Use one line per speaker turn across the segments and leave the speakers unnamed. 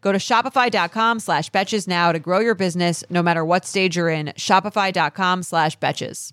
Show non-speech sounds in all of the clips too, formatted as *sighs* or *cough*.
Go to shopify.com slash betches now to grow your business no matter what stage you're in. Shopify.com slash betches.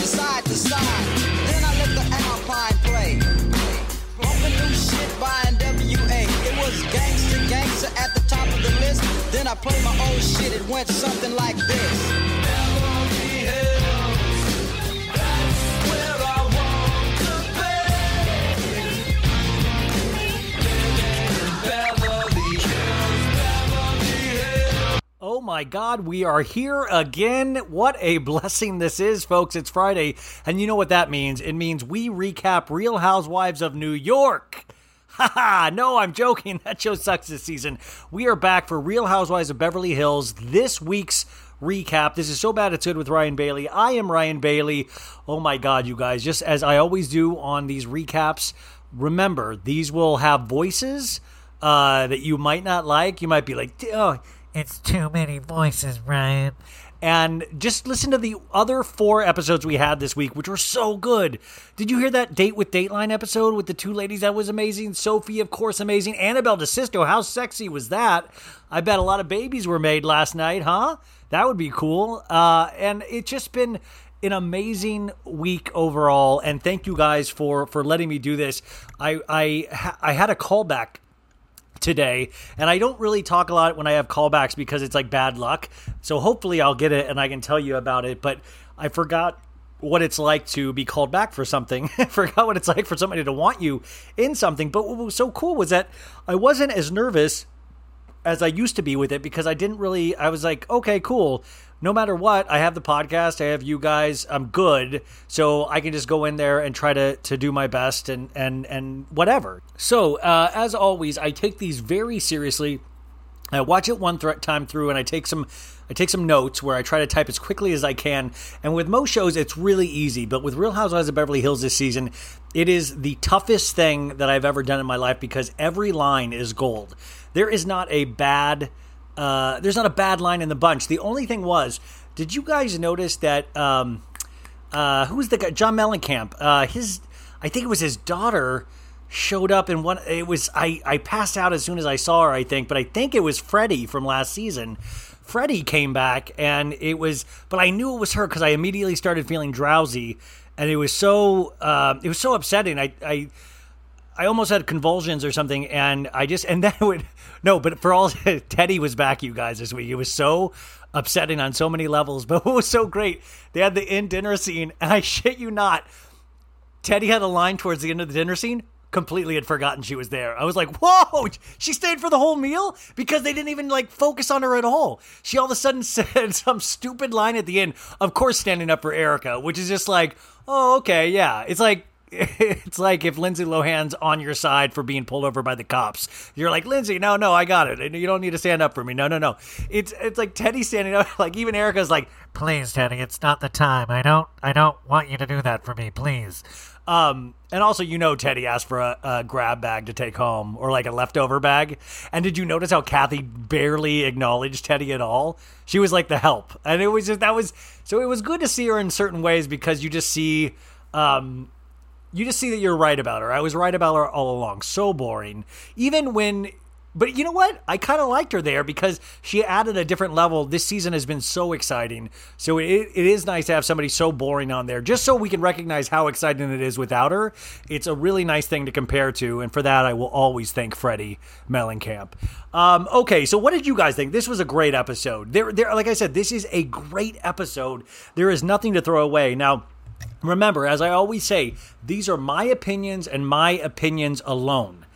to side to side. Then I let the Alpine play. Bumping new shit by NWA. It was gangster, gangster at the top of the list. Then I played my old shit. It went something like this.
Oh my God, we are here again. What a blessing this is, folks. It's Friday, and you know what that means. It means we recap Real Housewives of New York. Haha, no, I'm joking. *laughs* That show sucks this season. We are back for Real Housewives of Beverly Hills, this week's recap. This is so bad it's good with Ryan Bailey. I am Ryan Bailey. Oh my God, you guys, just as I always do on these recaps, remember, these will have voices uh, that you might not like. You might be like, oh, it's too many voices, Ryan. And just listen to the other four episodes we had this week, which were so good. Did you hear that Date with Dateline episode with the two ladies? That was amazing. Sophie, of course, amazing. Annabelle DeSisto, how sexy was that? I bet a lot of babies were made last night, huh? That would be cool. Uh, and it's just been an amazing week overall. And thank you guys for for letting me do this. I I I had a callback today. And I don't really talk a lot when I have callbacks because it's like bad luck. So hopefully I'll get it and I can tell you about it. But I forgot what it's like to be called back for something. *laughs* I forgot what it's like for somebody to want you in something. But what was so cool was that I wasn't as nervous as I used to be with it because I didn't really. I was like, okay, cool. No matter what, I have the podcast. I have you guys. I'm good, so I can just go in there and try to to do my best and and and whatever. So uh, as always, I take these very seriously. I watch it one th- time through, and I take some I take some notes where I try to type as quickly as I can. And with most shows, it's really easy. But with Real Housewives of Beverly Hills this season, it is the toughest thing that I've ever done in my life because every line is gold. There is not a bad. Uh, there's not a bad line in the bunch. The only thing was, did you guys notice that? Um, uh, who was the guy? John Mellencamp. Uh, his, I think it was his daughter showed up in one it was I, I passed out as soon as I saw her, I think, but I think it was Freddy from last season. Freddy came back and it was but I knew it was her because I immediately started feeling drowsy and it was so uh, it was so upsetting. I, I I almost had convulsions or something, and I just and *laughs* then it would no, but for all *laughs* Teddi was back, you guys, this week. It was so upsetting on so many levels, *laughs* but what was so great? They had the in dinner scene, and I shit you not, Teddi had a line towards the end of the dinner scene completely had forgotten she was there. I was like, whoa, she stayed for the whole meal? Because they didn't even like focus on her at all. She all of a sudden *laughs* said some stupid line at the end, of course, standing up for Erika, which is just like, oh, okay, yeah. It's like, *laughs* it's like if Lindsay Lohan's on your side for being pulled over by the cops. You're like, Lindsay, no, no, I got it. You don't need to stand up for me. No, no, no. It's it's like Teddi standing up. *laughs* Like even Erika's like,
please, Teddi, it's not the time. I don't I don't want you to do that for me, please.
Um, and also, you know, Teddi asked for a, a, grab bag to take home or like a leftover bag. And did you notice how Kathy barely acknowledged Teddi at all? She was like the help. And it was just, that was, so it was good to see her in certain ways because you just see, um, you just see that you're right about her. I was right about her all along. So boring. Even when but you know what? I kind of liked her there because she added a different level. This season has been so exciting. So it, it is nice to have somebody so boring on there just so we can recognize how exciting it is without her. It's a really nice thing to compare to. And for that, I will always thank Freddy Mellencamp. Um, okay, so what did you guys think? This was a great episode. There, there, like I said, this is a great episode. There is nothing to throw away. Now, remember, as I always say, these are my opinions and my opinions alone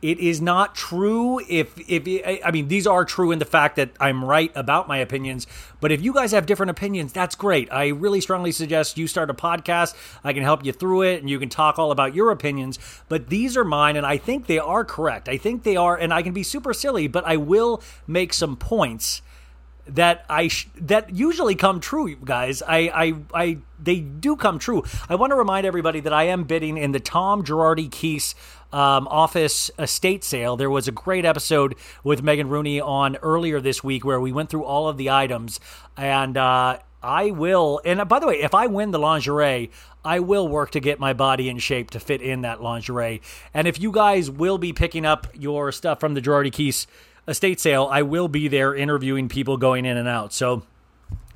it is not true if if I mean these are true in the fact that I'm right about my opinions, but if you guys have different opinions, that's great. I really strongly suggest you start a podcast. I can help you through it and you can talk all about your opinions, but these are mine and I think they are correct. I think they are and I can be super silly, but I will make some points that I sh- that usually come true, guys. I, I I they do come true. I want to remind everybody that I am bidding in the Tom Girardi Keese um, office estate sale. There was a great episode with Megan Rooney on earlier this week where we went through all of the items and. Uh, I will, and uh, by the way, if I win the lingerie, I will work to get my body in shape to fit in that lingerie. And if you guys will be picking up your stuff from the Girardi Keese estate sale, I will be there interviewing people going in and out. So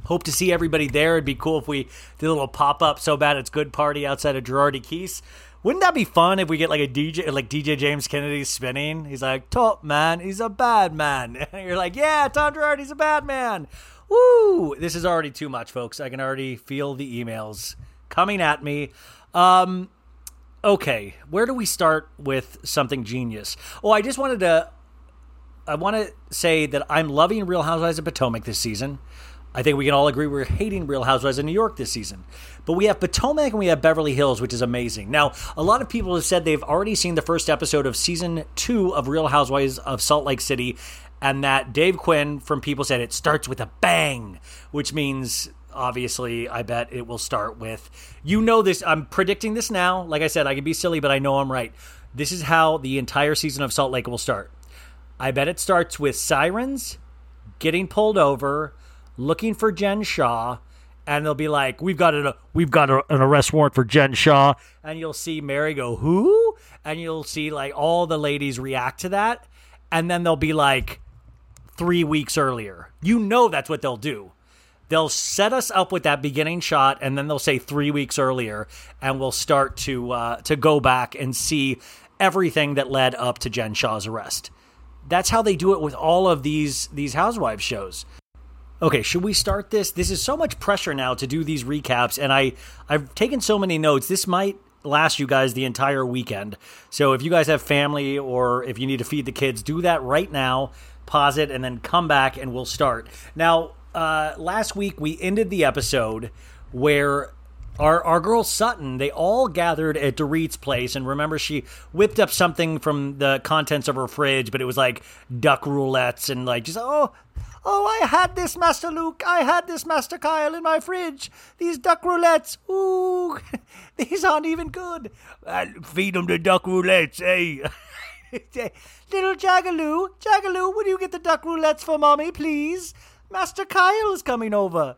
hope to see everybody there. It'd be cool if we did a little pop up so bad it's good party outside of Girardi Keese. Wouldn't that be fun if we get like a DJ, like DJ James Kennedy spinning? He's like, top man, he's a bad man. *laughs* And you're like, yeah, Tom Girardi's a bad man. Woo! This is already too much, folks. I can already feel the emails coming at me. Um, okay, where do we start with something genius? Oh, I just wanted to I want to say that I'm loving Real Housewives of Potomac this season. I think we can all agree we're hating Real Housewives of New York this season. But we have Potomac and we have Beverly Hills, which is amazing. Now, a lot of people have said they've already seen the first episode of season two of Real Housewives of Salt Lake City, and that Dave Quinn from People said it starts with a bang, which means obviously I bet it will start with you know this. I'm predicting this now. Like I said, I can be silly, but I know I'm right. This is how the entire season of Salt Lake will start. I bet it starts with sirens, getting pulled over, looking for Jen Shah, and they'll be like, "We've got a we've got a, an arrest warrant for Jen Shah," and you'll see Mary go, "Who?" and you'll see like all the ladies react to that, and then they'll be like, three weeks earlier. You know that's what they'll do. They'll set us up with that beginning shot, and then they'll say three weeks earlier, and we'll start to uh, to go back and see everything that led up to Jen Shah's arrest. That's how they do it with all of these these housewives shows. Okay, should we start this? This is so much pressure now to do these recaps, and I I've taken so many notes. This might last you guys the entire weekend. So if you guys have family or if you need to feed the kids, do that right now. Pause it and then come back, and we'll start. Now, uh, last week we ended the episode where our our girl Sutton, they all gathered at Dorit's place, and remember she whipped up something from the contents of her fridge, but it was like duck roulettes and like just oh oh I had this Master Luke, I had this Master Kyle in my fridge. These duck roulettes, ooh, *laughs* these aren't even good. Uh, feed them the duck roulettes, *laughs* hey. Little Jagaloo, Jagaloo, will you get the duck roulettes for mommy, please? Master Kyle is coming over.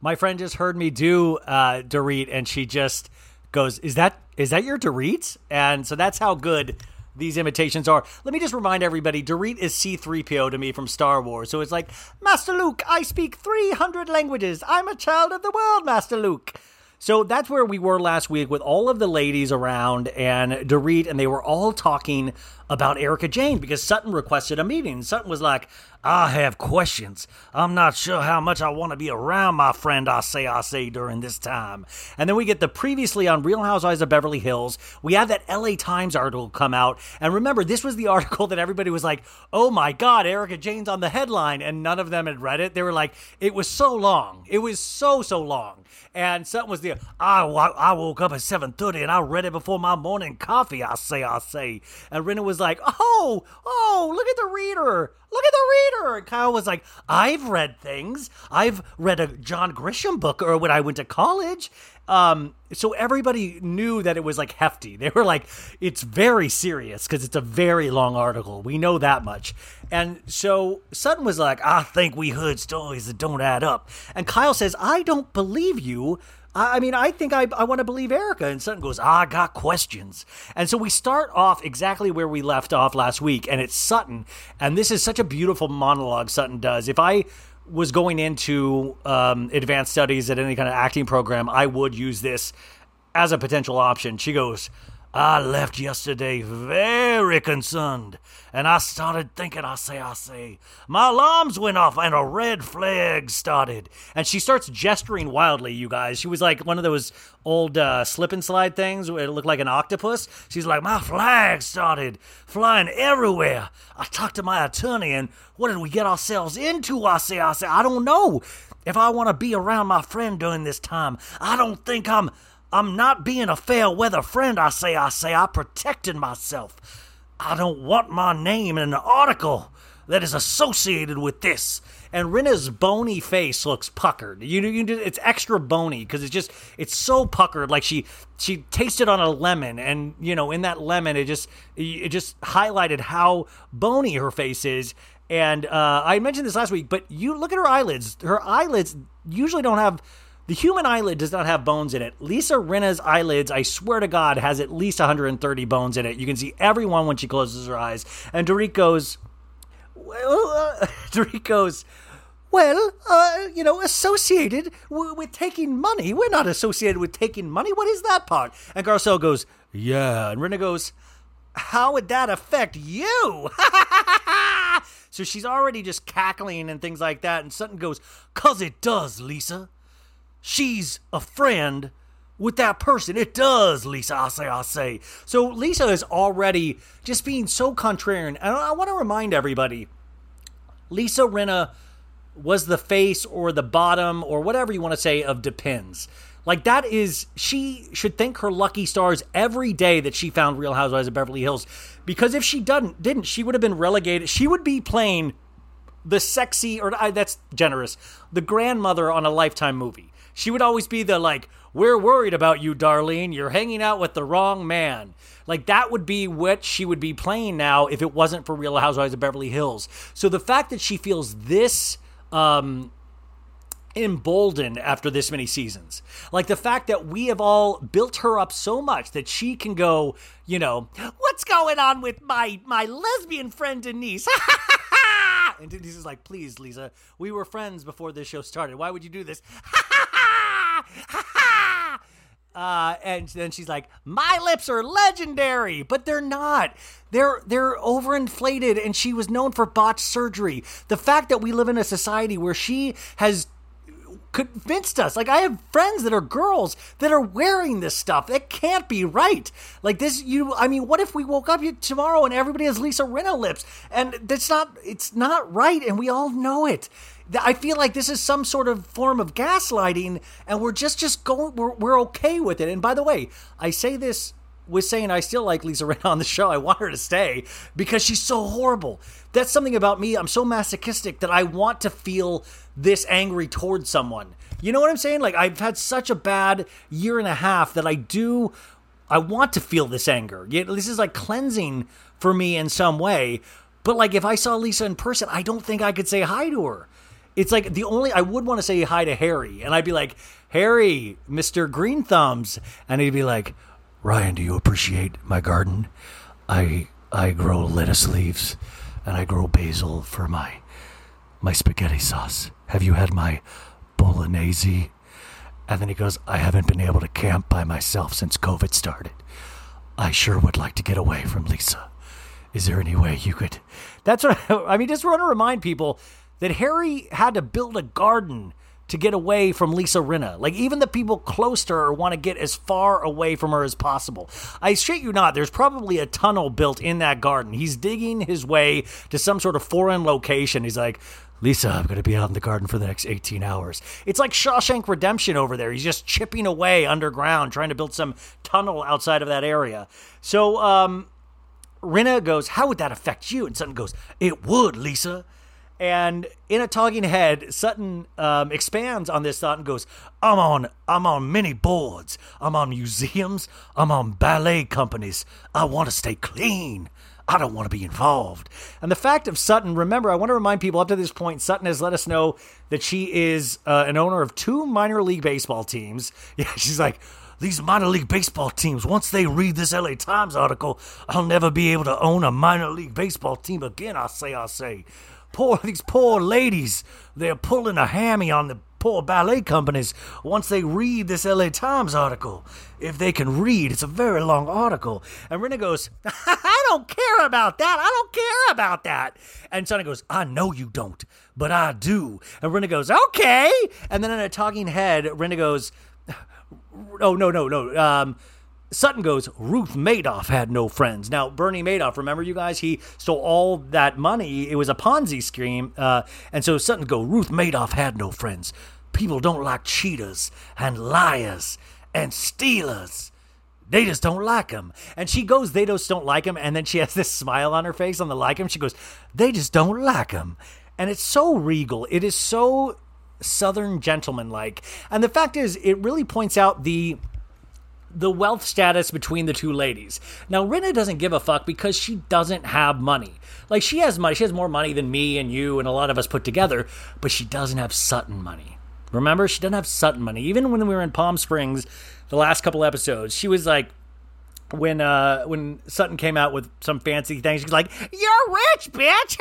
My friend just heard me do uh, Dorit, and she just goes, "Is that is that your Dorit?" And so that's how good these imitations are. Let me just remind everybody: Dorit is C-3PO to me from Star Wars. So it's like, Master Luke, I speak 300 languages. I'm a child of the world, Master Luke. So that's where we were last week with all of the ladies around and Dorit, and they were all talking about Erika Jayne because Sutton requested a meeting. Sutton was like, I have questions. I'm not sure how much I want to be around my friend I say I say during this time. And then we get the previously on Real Housewives of Beverly Hills. We have that LA Times article come out. And remember, this was the *laughs* article that everybody was like, oh my God, Erika Jayne's on the headline. And none of them had read it. They were like, it was so long. It was so, so long. And something was there. I, I woke up at 7.30 and I read it before my morning coffee, I say, I say. And Rinna was like, oh, oh, look at the reader. Look at the reader. And Kyle was like, I've read things. I've read a John Grisham book or when I went to college. Um, so everybody knew that it was like hefty. They were like, it's very serious because it's a very long article. We know that much. And so Sutton was like, I think we heard stories that don't add up. And Kyle says, I don't believe you. I mean, I think I, I want to believe Erika. And Sutton goes, I got questions. And so we start off exactly where we left off last week, and it's Sutton. And this is such a beautiful monologue Sutton does. If I was going into um, advanced studies at any kind of acting program, I would use this as a potential option. She goes, I left yesterday very concerned, and I started thinking, I say, I say. My alarms went off and a red flag started. And she starts gesturing wildly, you guys. She was like one of those old uh, slip and slide things where it looked like an octopus. She's like, My flag started flying everywhere. I talked to my attorney, and what did we get ourselves into? I say, I say, I don't know. If I want to be around my friend during this time, I don't think I'm. I'm not being a fair weather friend, I say, I say. I protected myself. I don't want my name in an article that is associated with this. And Rinna's bony face looks puckered. You, you it's extra bony because it's just it's so puckered. Like she she tasted on a lemon, and you know in that lemon it just it just highlighted how bony her face is. And uh, I mentioned this last week, but you look at her eyelids. Her eyelids usually don't have the human eyelid does not have bones in it. Lisa Rinna's eyelids, I swear to God, has at least 130 bones in it. You can see every one when she closes her eyes. And Dorit goes, well, uh, *laughs* Dorit goes, well, uh, you know, associated w- with taking money. We're not associated with taking money. What is that part? And Garcelle goes, yeah. And Rinna goes, how would that affect you? *laughs* so she's already just cackling and things like that. And Sutton goes, cause it does, Lisa she's a friend with that person. It does, Lisa. I say, I say. So Lisa is already just being so contrarian. And I want to remind everybody Lisa Rinna was the face or the bottom or whatever you want to say of Depends. Like that is she should thank her lucky stars every day that she found Real Housewives of Beverly Hills because if she didn't didn't she would have been relegated. She would be playing the sexy or that's generous, the grandmother on a lifetime movie. She would always be the like, "We're worried about you, Darlene. You're hanging out with the wrong man." Like that would be what she would be playing now if it wasn't for Real Housewives of Beverly Hills. So the fact that she feels this um emboldened after this many seasons. Like the fact that we have all built her up so much that she can go, you know, what's going on with my my lesbian friend Denise? *laughs* and Denise is like, please, Lisa, we were friends before this show started. Why would you do this? *laughs* *laughs* uh, and And then she's like, "My lips are legendary," but they're not. They're they're overinflated, and she was known for botched surgery. The fact that we live in a society where she has convinced us. Like I have friends that are girls that are wearing this stuff. That can't be right. Like this, you. I mean, what if we woke up tomorrow and everybody has Lisa Rinna lips, and that's not. It's not right, and we all know it. I feel like this is some sort of form of gaslighting, and we're just just going. We're we're okay with it. And by the way, I say this with saying I still like Lisa *laughs* Rinna on the show. I want her to stay because she's so horrible. That's something about me. I'm so masochistic that I want to feel this angry towards someone. You know what I'm saying? Like I've had such a bad year and a half that I do I want to feel this anger. This is like cleansing for me in some way. But like if I saw Lisa in person, I don't think I could say hi to her. It's like the only I would want to say hi to Harry, and I'd be like, Harry, Mr. Green Thumbs, and he'd be like, Ryan, do you appreciate my garden? I I grow lettuce leaves and I grow basil for my my spaghetti sauce. Have you had my bolognese? And then he goes, I haven't been able to camp by myself since COVID started. I sure would like to get away from Lisa. Is there any way you could? That's what I, *laughs* I mean. Just want to remind people that Harry had to build a garden to get away from Lisa Rinna. Like even the people close to her want to get as far away from her as possible. I shit you not, there's probably a tunnel built in that garden. He's digging his way to some sort of foreign location. He's like, Lisa, I'm going to be out in the garden for the next 18 hours. It's like Shawshank Redemption over there. He's just chipping away underground, trying to build some tunnel outside of that area. So, um, Rinna goes, How would that affect you? And Sutton goes, It would, Lisa. And in a talking head, Sutton um, expands on this thought and goes, "I'm on, I'm on many boards. I'm on museums. I'm on ballet companies. I want to stay clean. I don't want to be involved." And the fact of Sutton, remember, I want to remind people up to this point, Sutton has let us know that she is uh, an owner of two minor league baseball teams. *laughs* Yeah, she's like. These minor league baseball teams, once they read this LA Times article, I'll never be able to own a minor league baseball team again. I say, I say poor these poor ladies they're pulling a hammy on the poor ballet companies once they read this LA Times article. If they can read, it's a very long article. And Rinna goes, *laughs* I don't care about that. I don't care about that. And Sonny goes, I know you don't, but I do. And Rinna goes, okay. And then in a talking head, Rinna goes, oh, no, no, no. Um, Sutton goes, Ruth Madoff had no friends. Now, Bernie Madoff, remember you guys? He stole all that money. It was a Ponzi scheme. Uh, and so Sutton go, Ruth Madoff had no friends. People don't like cheaters and liars and stealers. They just don't like him. And she goes, they just don't like him. And then she has this smile on her face on the like him. She goes, they just don't like him. And it's so regal. It is so Southern gentleman like. And the fact is, it really points out the the wealth status between the two ladies. Now, Rinna doesn't give a fuck because she doesn't have money. Like, she has money. She has more money than me and you and a lot of us put together, but she doesn't have Sutton money. Remember, she doesn't have Sutton money. Even when we were in Palm Springs, the last couple episodes, she was like, when uh when Sutton came out with some fancy thing, she's like, "You're rich, bitch."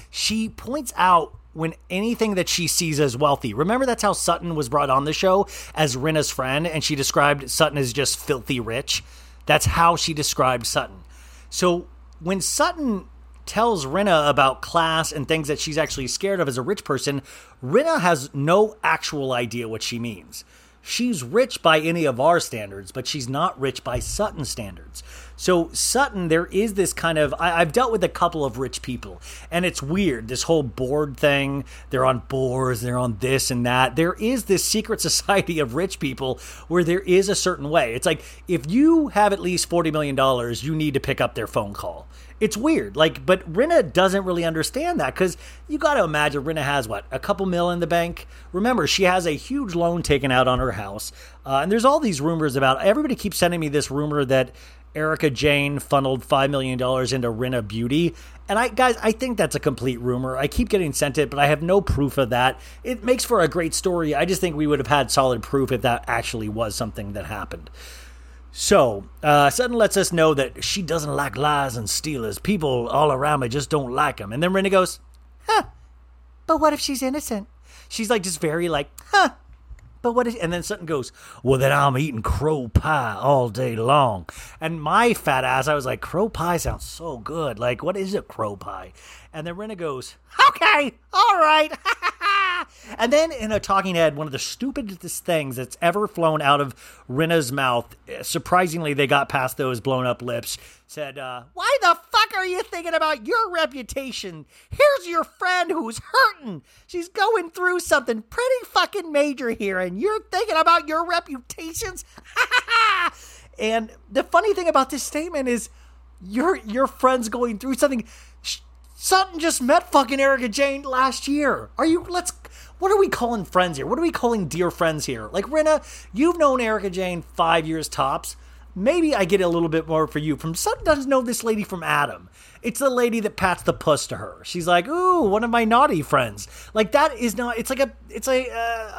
*laughs* she points out when anything that she sees as wealthy. Remember, that's how Sutton was brought on the show as Rinna's friend, and she described Sutton as just filthy rich. That's how she described Sutton. So when Sutton tells Rinna about class and things that she's actually scared of as a rich person, Rinna has no actual idea what she means. She's rich by any of our standards, but she's not rich by Sutton standards. So, Sutton, there is this kind of. I, have dealt with a couple of rich people, and it's weird. This whole board thing, they're on boards, they're on this and that. There is this secret *laughs* society of rich people where there is a certain way. It's like if you have at least $40 million, you need to pick up their phone call it's weird. Like, but Rinna doesn't really understand that because you got to imagine Rinna has what a couple mil in the bank. Remember, she has a huge loan taken out on her house, uh, and there's all these rumors about. Everybody keeps sending me this rumor that Erika Jayne funneled five million dollars into Rinna Beauty, and I guys, I think that's a complete rumor. I keep getting sent it, but I have no proof of that. It makes for a great story. I just think we would have had solid proof if that actually was something that happened. So, uh, Sutton lets us know that she doesn't like lies and stealers. People all around me just don't like them. And then Rinna goes, huh, but what if she's innocent? She's like, just very like, huh, but what is, and then Sutton goes, well, then I'm eating crow pie all day long. And my fat ass, I was like, crow pie sounds so good. Like, what is a crow pie? And then Rinna goes, okay, all right. *laughs* and then in a talking head, one of the stupidest things that's ever flown out of Rinna's mouth, surprisingly, they got past those blown up lips, said, uh, Why the fuck are you thinking about your reputation? Here's your friend who's hurting. She's going through something pretty fucking major here, and you're thinking about your reputations? *laughs* and the funny thing about this statement is, your your friend's going through something. Sutton just met fucking Erika Jayne last year. Are you? Let's. What are we calling friends here? What are we calling dear friends here? Like Rinna, you've known Erika Jayne five years tops. Maybe I get a little bit more for you. From Sutton doesn't know this lady from Adam. It's the lady that pats the puss to her. She's like, "Ooh, one of my naughty friends." Like that is not. It's like a. It's a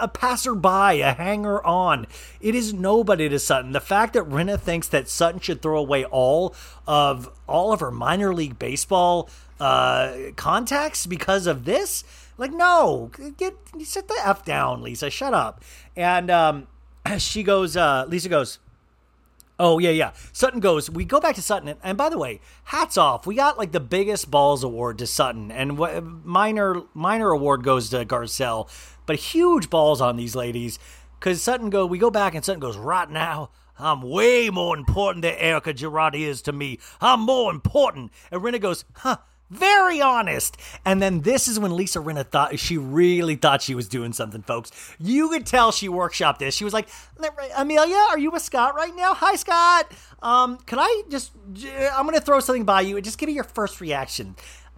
a, passerby, a hanger on. It is nobody to Sutton. The fact that Rinna thinks that Sutton should throw away all of all of her minor league baseball uh, contacts because of this, like, no, get sit the f down, Lisa. Shut up. And um, *clears throat* she goes. Uh, Lisa goes. Oh yeah, yeah. Sutton goes. We go back to Sutton, and by the way, hats off. We got like the biggest balls award to Sutton, and what minor minor award goes to Garcelle, but huge balls on these ladies. Because Sutton go, we go back, and Sutton goes. Right now, I'm way more important than Erika Girardi is to me. I'm more important. And Rinna goes, huh. Very honest. And then this is when Lisa Rinna thought she really thought she was doing something, folks. You could tell she workshopped this. She was like, Amelia, are you with Scott right now? Hi, Scott. Um, can I just, I'm going to throw something by you and just give me your first reaction.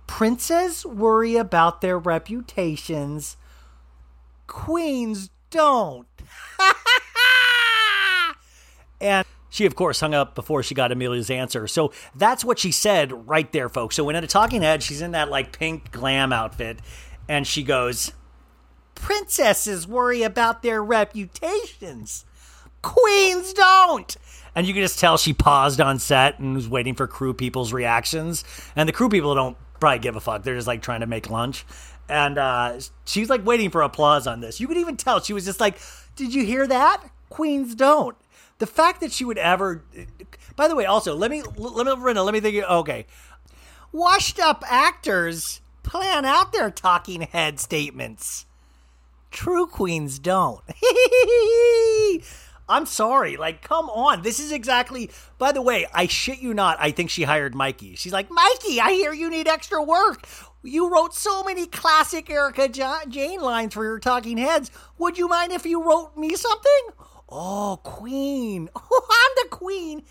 Princes worry about their reputations, queens don't. *laughs* and she, of course, hung up before she got Amelia's answer. So that's what she said right there, folks. So when in a talking head, she's in that like pink glam outfit, and she goes, Princesses worry about their reputations, queens don't. And you can just tell she paused on set and was waiting for crew people's reactions. And the crew people don't probably give a fuck. They're just like trying to make lunch. And uh, she's like waiting for applause on this. You could even tell she was just like, Did you hear that? Queens don't the fact that she would ever by the way also let me let me Rinna, let me think okay washed up actors plan out their talking head statements true queens don't *laughs* I'm sorry. Like, come on. This is exactly. By the way, I shit you not. I think she hired Mikey. She's like, Mikey, I hear you need extra work. You wrote so many classic Erika Jayne lines for your talking heads. Would you mind if you wrote me something? Oh, Queen. *laughs* Oh, I'm the Queen.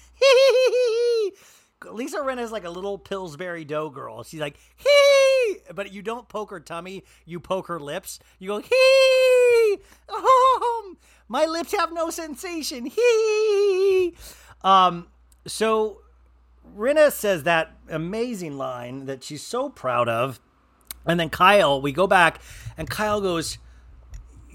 *laughs* Lisa Rinna is like a little Pillsbury Dough girl. She's like, hee! *laughs* But you don't poke her tummy, you poke her lips. You go, hee! Oh, my lips have no sensation. Hee! Um, so Rinna says that amazing line that she's so proud of. And then Kyle, we go back, and Kyle goes,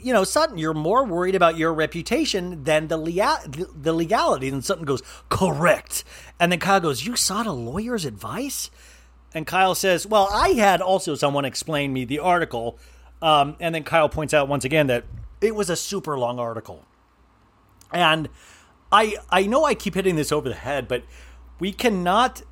you know, Sutton, you're more worried about your reputation than the, the legality. And Sutton goes, correct. And then Kyle goes, you sought a lawyer's advice? And Kyle says, well, I had also someone explain me the article. Um, and then Kyle points out once again that it was a super long article. And I I know I keep hitting this over the head, but we cannot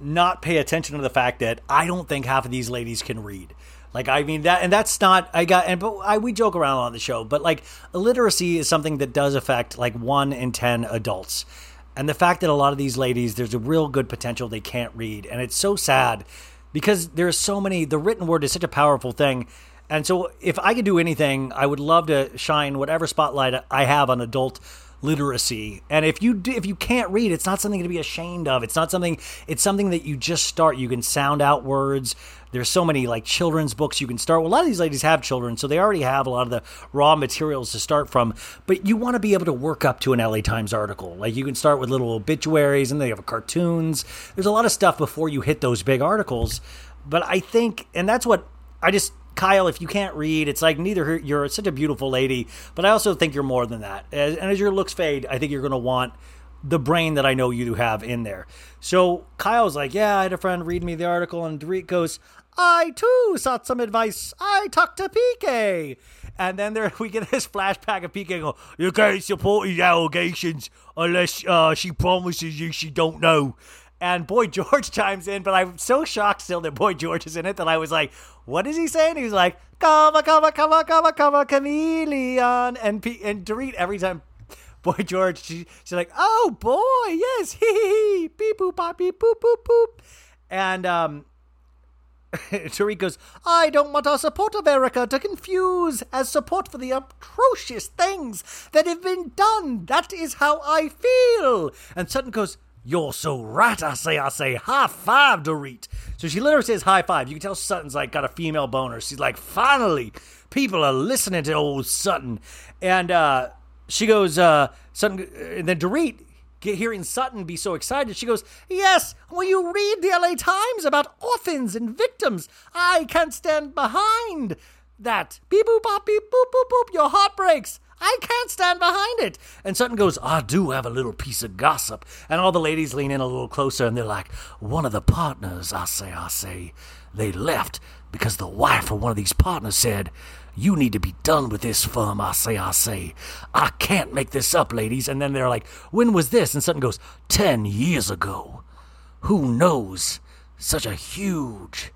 not pay attention to the fact that I don't think half of these ladies can read. Like I mean that, and that's not I got, and but I, we joke around on the show, but like illiteracy is something that does affect like one in ten adults, and the fact that a lot of these ladies, there's a real good potential they can't read, and it's so sad because there's so many. The written word is such a powerful thing, and so if I could do anything, I would love to shine whatever spotlight I have on adult literacy. And if you do, if you can't read, it's not something to be ashamed of. It's not something. It's something that you just start. You can sound out words. There's so many like children's books you can start. Well, a lot of these ladies have children, so they already have a lot of the raw materials to start from. But you want to be able to work up to an LA Times article. Like you can start with little obituaries, and they have cartoons. There's a lot of stuff before you hit those big articles. But I think, and that's what I just Kyle, if you can't read, it's like neither you're such a beautiful lady, but I also think you're more than that. And as your looks fade, I think you're going to want the brain that I know you have in there. So Kyle's like, Yeah, I had a friend read me the article, and Dorit goes, I too sought some advice. I talked to PK. And then there *laughs* we get this flashback of PK going, "You can't support these allegations unless uh, she promises you she don't know." And Boy *laughs* George chimes in, but I'm so shocked still that Boy George is in it that I was like, "What is he saying?" He's like, "Come on, come on, come on, chameleon." And P- and Dorit every time *laughs* Boy George, she, she's like, "Oh boy, yes, hee hee hee, beep boop bop beep boop boop boop," and um. *laughs* Dorit goes, I don't want our support of Erika to confuse as support for the atrocious things that have been done. That is how I feel. And Sutton goes, You're so right, I say, I say, high five, Dorit. So she literally says high five. You can tell Sutton's like got a female boner. She's like, finally, people are listening to old Sutton. And uh, she goes, uh, Sutton, and then Dorit, hearing Sutton be so excited, she goes, Yes, will you read the LA Times about orphans and victims? I can't stand behind that. Beep boop bop beep boop boop boop. Your heart breaks. I can't stand behind it. And Sutton goes, I do have a little piece of gossip. And all the ladies lean in a little closer and they're like, One of the partners, I say, I say, they left because the wife of one of these partners said, you need to be done with this firm, I say, I say. I can't make this up, ladies. And then they're like, when was this? And Sutton goes, ten years ago. Who knows? Such a huge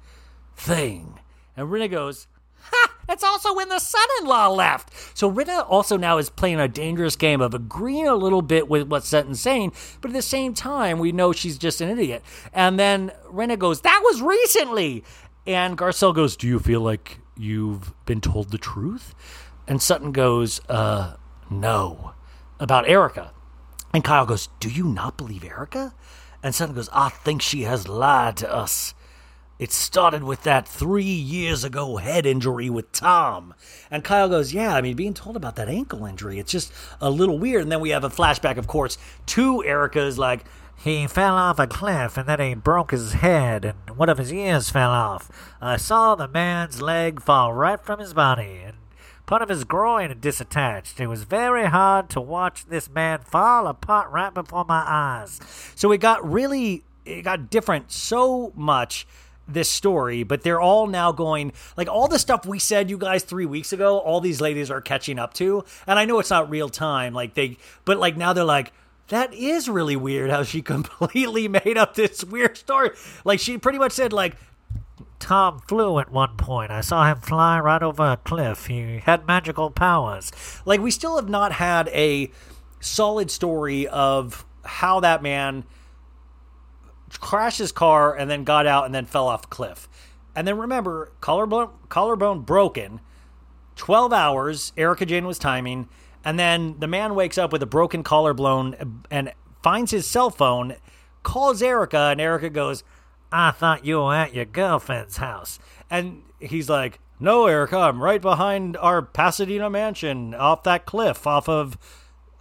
thing. And Rinna goes, Ha! It's also when the son-in-law left. So Rinna also now is playing a dangerous game of agreeing a little bit with what Sutton's saying, but at the same time, we know she's just an idiot. And then Rinna goes, That was recently. And Garcelle goes, Do you feel like you've been told the truth? And Sutton goes, uh, no, about Erika. And Kyle goes, Do you not believe Erika? And Sutton goes, I think she has lied to us. It started with that three years ago head injury with Tom. And Kyle goes, Yeah, I mean, being told about that ankle injury, it's just a little weird. And then we have a flashback, of course, to Erika's like,
He fell off a cliff and then he broke his head and one of his ears fell off. I saw the man's leg fall right from his body and part of his groin disattached. It was very hard to watch this man fall apart right before my eyes.
So it got really, it got different so much this story, but they're all now going like all the stuff we said you guys three weeks ago. All these ladies are catching up to, and I know it's not real time, like they, but like now they're like. That is really weird how she *laughs* completely made up this weird story. Like she pretty much said like
Tom flew at one point. I saw him fly right over a cliff. He had magical powers.
like we still have not had a solid story of how that man crashed his car and then got out and then fell off a cliff. And then remember, collarbone collarbone broken. 12 hours, Erika Jayne was timing, and then the man wakes up with a broken collarbone and finds his cell phone, calls Erika, and Erika goes,
I thought you were at your girlfriend's house.
and he's like, "No, Erika, I'm right behind our Pasadena mansion, off that cliff, off of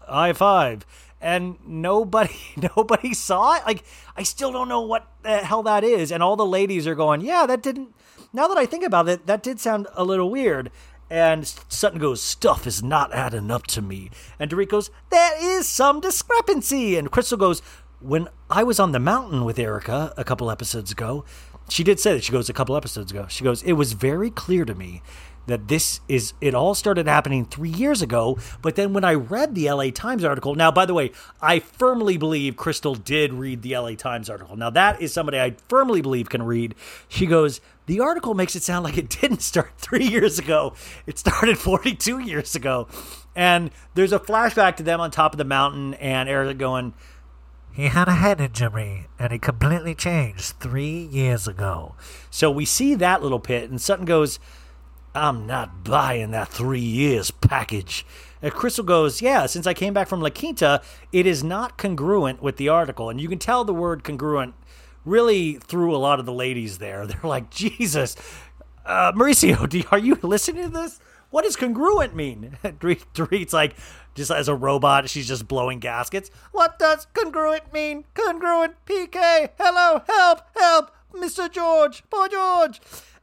I five. And nobody, *laughs* nobody saw it. Like, I still don't know what the hell that is. And all the ladies are going, "Yeah, that didn't." Now that I think about it, that did sound a little weird. And Sutton goes, "Stuff is not adding up to me." And Dorit goes, "There is some discrepancy." And Crystal goes, "When I was on the mountain with Erika a couple episodes ago, she did say that she goes a couple episodes ago. She goes, "It was very clear to me that this is it all started happening 3 years ago, but then when I read the LA Times article. Now, by the way, I firmly believe Crystal did read the LA Times article. Now, that is somebody I firmly believe can read. She goes, "The article makes it sound like it *laughs* didn't start 3 years ago. It started 42 years ago." And there's a flashback to them on top of the mountain and Erika going,
He had a head injury and he completely changed three years ago.
So we see that little pit, and Sutton goes, I'm not buying that three years package. And Crystal goes, Yeah, since I came back from La Quinta, it is not congruent with the article. And you can tell the word congruent really threw a lot of the ladies there. *laughs* They're like, Jesus, uh, Mauricio, do, are you listening to this? What does congruent mean? *laughs* Dorit- Dorit's like, just as a robot, she's just blowing gaskets. What does congruent mean? Congruent, PK, hello, help, help, Mr. George, poor George.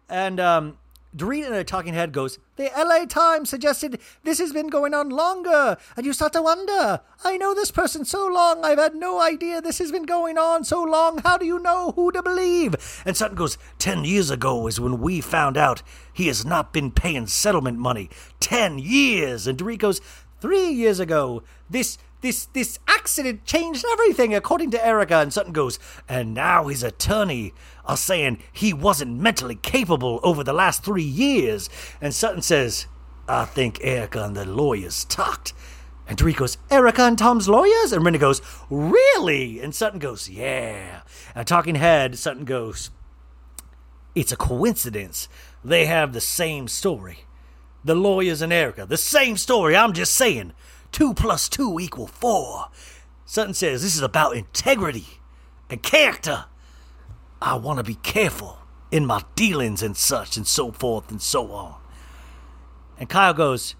And um, Dorit in a talking head goes, The LA Times suggested this has been going on longer. And you start to wonder, I know this person so long, I've had no idea this has been going on so long. How do you know who to believe? And Sutton goes, Ten years ago is when we found out he has not been paying settlement money. Ten years. And Dorit goes, Three years ago, this this this accident changed everything, according to Erika. And Sutton goes, and now his attorney are saying he wasn't mentally capable over the last three years. And Sutton says, I think Erika and the lawyers talked. And Dorit goes, Erika and Tom's lawyers? And Rinna goes, Really? And Sutton goes, Yeah. And talking head, Sutton goes, It's a coincidence. They have the same story. The lawyers and Erika, the same story. I'm just saying. Two plus two equal four. Sutton says this is about integrity and character. I want to be careful in my dealings and such and so forth and so on. And Kyle goes,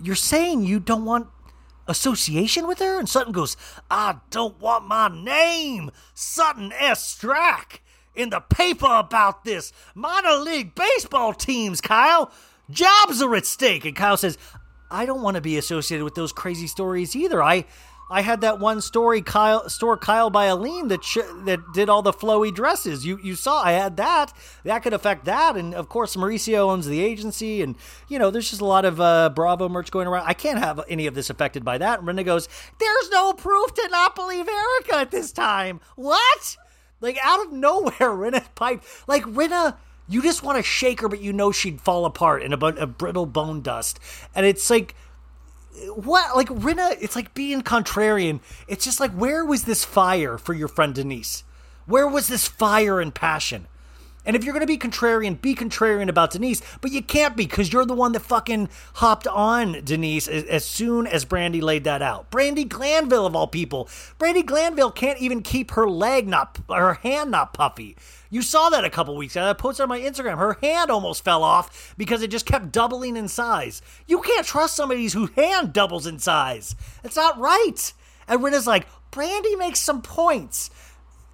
You're saying you don't want association with her? And Sutton goes, I don't want my name, Sutton S. Stracke, in the paper about this. Minor league baseball teams, Kyle. Jobs are at stake. And Kyle says, I don't want to be associated with those crazy stories either. I I had that one story Kyle store Kyle by Alene that sh- that did all the flowy dresses. You you saw I had that. That could affect that, and of course Mauricio owns the agency, and you know there's just a lot of uh, Bravo merch going around. I can't have any of this affected by that. And goes, "There's no proof to not believe Erika at this time." What? Like out of nowhere, *laughs* Rinna pipe like Rinna. You just want to shake her, but you know she'd fall apart in a, a brittle bone dust, and it's like what like Rinna it's like being contrarian. It's just like where was this fire for your friend Denise? Where was this fire and passion and if you're going to be contrarian be contrarian about Denise but you can't be cuz you're the one that fucking hopped on Denise as, as soon as Brandi laid that out Brandi Glanville of all people Brandi Glanville can't even keep her leg not her hand not puffy you saw that a couple weeks ago. I posted on my Instagram. Her hand almost fell off because it just kept doubling in size. You can't trust somebody whose hand doubles in size. It's not right. And Rinna's like, Brandi makes some points.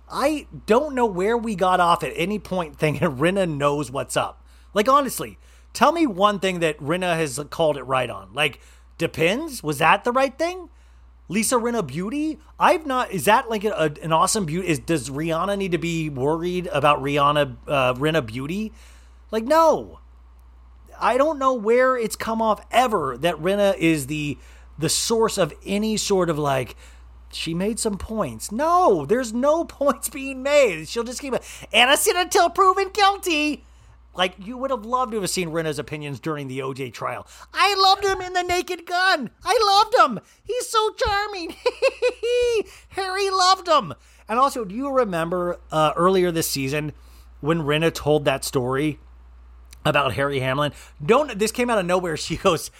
I don't know where we got off at any point *laughs* thinking Rinna knows what's up. Like, honestly, tell me one thing that Rinna has called it right on. Like, depends. Was that the right thing? Lisa Rinna Beauty? I've not. Is that like a, an awesome beauty? Is does Rihanna need to be worried about Rihanna uh, Rinna Beauty? Like no. I don't know where it's come off ever that Rinna is the the source of any sort of like she made some points. No, there's no *laughs* points being made. She'll just keep it innocent until proven guilty. Like you would have loved to have seen Rinna's opinions during the OJ trial. I loved him in the Naked Gun. I loved him. He's so charming. *laughs* Harry loved him. And also, do you remember uh, earlier this season when Rinna told that story about Harry Hamlin? Don't this came out of nowhere. *laughs* She goes,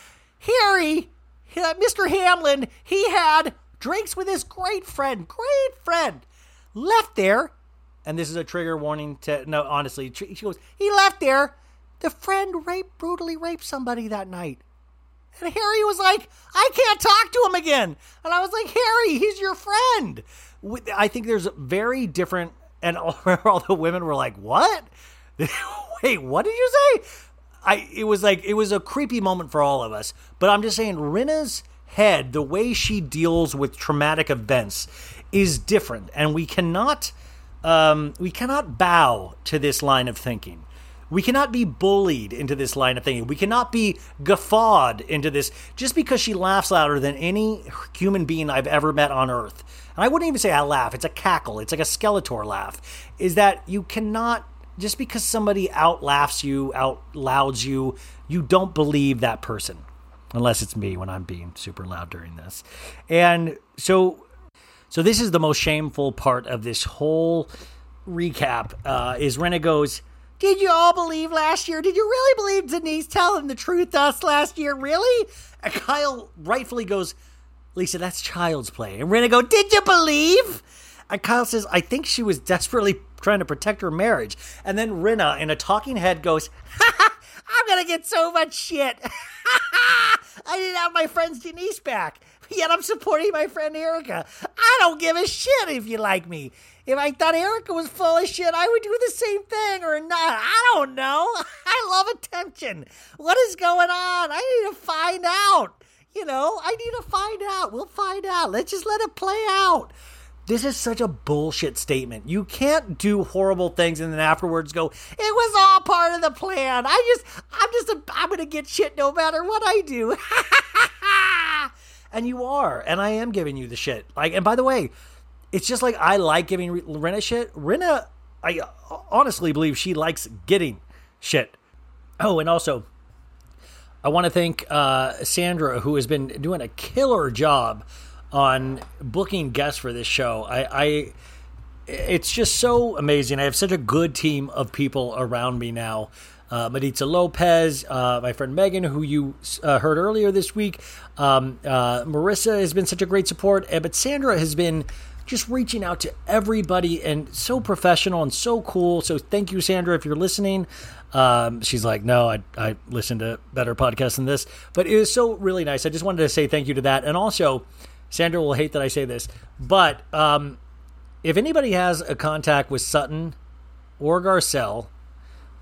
Harry, Mr. Hamlin, he had drinks with his great friend, great friend, left there. And this is a trigger warning to no honestly she goes he left there. The friend raped brutally raped somebody that night. And harry was like i can't talk to him again. And i was like harry he's your friend. I think there's very different and all, *laughs* all the women were like what? *laughs* Wait what did you say? I it was like it was a creepy moment for all of us. But i'm just saying rinna's head the way she deals with traumatic events is different and we cannot um, we cannot bow to this line of thinking. We cannot be bullied into this line of thinking. We cannot be guffawed into this just because she laughs louder than any human being I've ever met on earth. And I wouldn't even say I laugh, it's a cackle, it's like a Skeletor laugh. Is that you cannot, just because somebody out laughs you, out louds you, you don't believe that person. Unless it's me when I'm being super loud during this. And so so this is the most shameful part of this whole recap. Uh, is Rinna goes, "Did you all believe last year? Did you really believe Denise telling the truth to us last year? Really?" And Kyle rightfully goes, "Lisa, that's child's play." And Rinna go, "Did you believe?" And Kyle says, "I think she was desperately trying to protect her marriage." And then Rinna, in a talking head, goes, *laughs* "I'm gonna get so much shit." *laughs* I didn't have my friend's Denise back. Yet I'm supporting my friend Erika. I don't give a shit if you like me. If I thought Erika was full of shit, I would do the same thing or not. I don't know. *laughs* I love attention. What is going on? I need to find out. You know, I need to find out. We'll find out. Let's just let it play out. This is such a bullshit statement. You can't do horrible things and then afterwards go, "It was all part of the plan." I just, I'm just, a, I'm gonna get shit no matter what I do. *laughs* and you are, and I am giving you the shit. Like, and by the way, it's just like I like giving Rinna shit. Rinna, I honestly believe she likes getting shit. Oh, and also, I want to thank uh, Sandra, who has been doing a killer job on booking guests for this show. I, I it's just so amazing. I have such a good team of people around me now. Uh, Maritza Lopez, uh, my friend Megan, who you uh, heard earlier this week. Um, uh, Marissa has been such a great support, but Sandra has been just reaching out to everybody and so professional and so cool. So thank you, Sandra, if you're listening. Um, she's like, no, I, I listen to better podcasts than this, but it was so really nice. I just wanted to say thank you to that. And also, Sandra will hate that I say this, but um, if anybody has a contact with Sutton or Garcelle,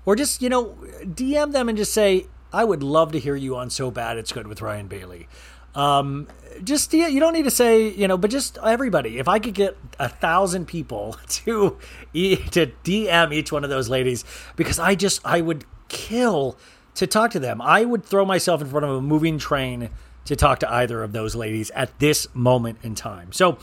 or just you know DM them and just say, I would love to hear you on So Bad It's Good with Ryan Bailey. Um, just you don't need to say you know, but just everybody. If I could get a thousand people *laughs* to to DM each one of those ladies, because I just I would kill to talk to them. I would throw myself in front of a moving train to talk to either of those ladies at this moment in time. So,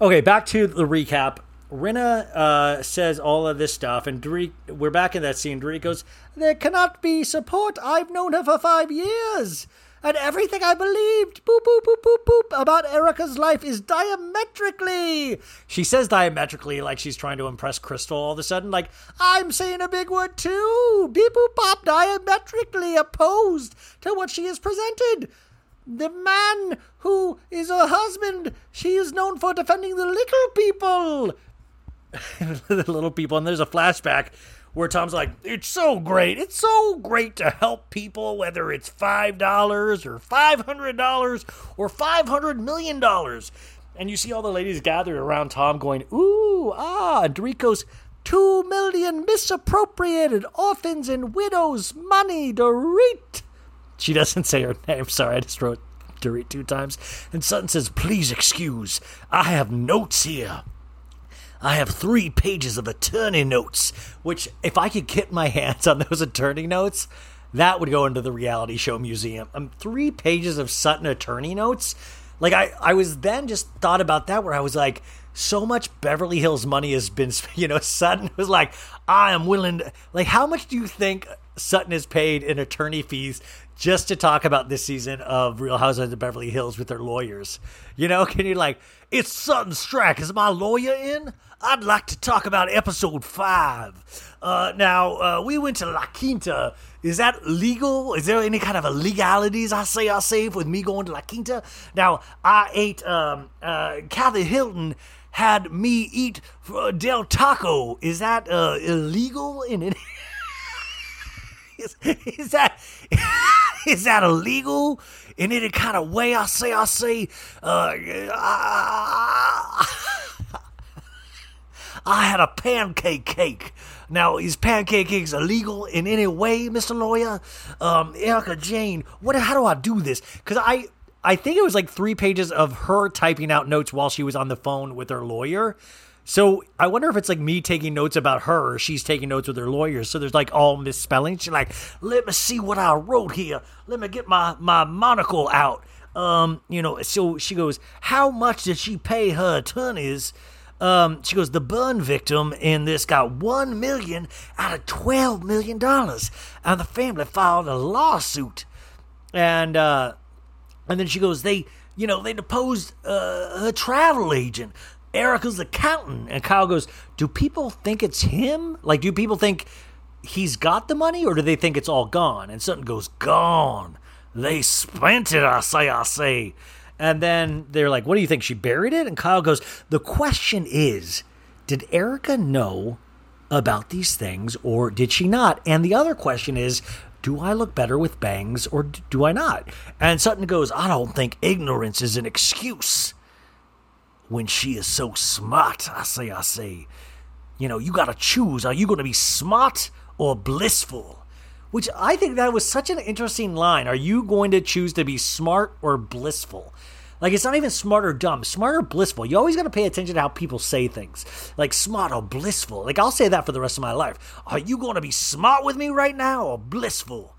okay, back to the recap. Rinna uh, says all of this stuff, and we're back in that scene. Dorit goes, There cannot be support. I've known her for five years. And everything I believed, boop, boop, boop, boop, boop, about Erika's life is diametrically. She says diametrically like she's trying to impress Crystal all of a sudden. Like, I'm saying a big word too. Beep, boop, pop, diametrically opposed to what she has presented the man who is her husband, she is known for defending the little people. *laughs* the little people, and there's a flashback where Tom's like, It's so great. It's so great to help people, whether it's $5 or $500 or $500 million. And you see all the ladies gathered around Tom going, Ooh, ah. And Dorit goes, Two million misappropriated orphans and widows' money, Dorit. She doesn't say her name. Sorry, I just wrote Dorit two times. And Sutton says, Please excuse. I have notes here. I have three pages of attorney notes, which, if I could get my hands on those attorney notes, that would go into the reality show museum. Um, three pages of Sutton attorney notes. Like I, I was then just thought about that where I was like, so much Beverly Hills money has been, *laughs* you know, Sutton was like, I am willing to, like, how much do you think Sutton is paid in attorney fees just to talk about this season of Real Housewives of Beverly Hills with their lawyers. You know, *laughs* can you like, it's Sutton Stracke. Is my lawyer in? I'd like to talk about episode five. Uh, now, uh, we went to La Quinta. Is that legal? Is there any kind of illegalities I say I save with me going to La Quinta? Now, I ate, um, uh, Kathy Hilton had me eat uh, Del Taco. Is that uh, illegal in any? *laughs* is, *laughs* is that *laughs* is that illegal in any kind of way? I say, I say, uh, *laughs* I, had a pancake cake. Now, is pancake cakes illegal in any way, Mr. Lawyer? Um, Erika Jayne, what? How do I do this? Because I, I think it was like three pages of her typing out notes while she was on the phone with her lawyer. So I wonder if it's like me taking notes about her or she's taking notes with her lawyers. So there's like all misspelling. She's like, let me see what I wrote here. Let me get my, my monocle out. Um, you know, so she goes, how much did she pay her attorneys? Um, she goes, the burn victim in this got one million out of twelve million dollars, and the family filed a lawsuit. And uh, and then she goes, they, you know, they deposed uh, her travel agent. Erika's accountant. And Kyle goes, Do people think it's him? Like, do people think he's got the money or do they think it's all gone? And Sutton goes, Gone. They spent it, I say, I say. And then they're like, What do you think? She buried it? And Kyle goes, The question is, did Erika know about these things or did she not? And the other question is, do I look better with bangs or do I not? And Sutton goes, I don't think ignorance is an excuse. When she is so smart, I say, I say, you know, you gotta choose. Are you gonna be smart or blissful? Which I think that was such an interesting line. Are you going to choose to be smart or blissful? Like it's not even smart or dumb, smart or blissful. You always got to pay attention to how people say things. Like smart or blissful. Like I'll say that for the rest of my life. Are you going to be smart with me right now or blissful?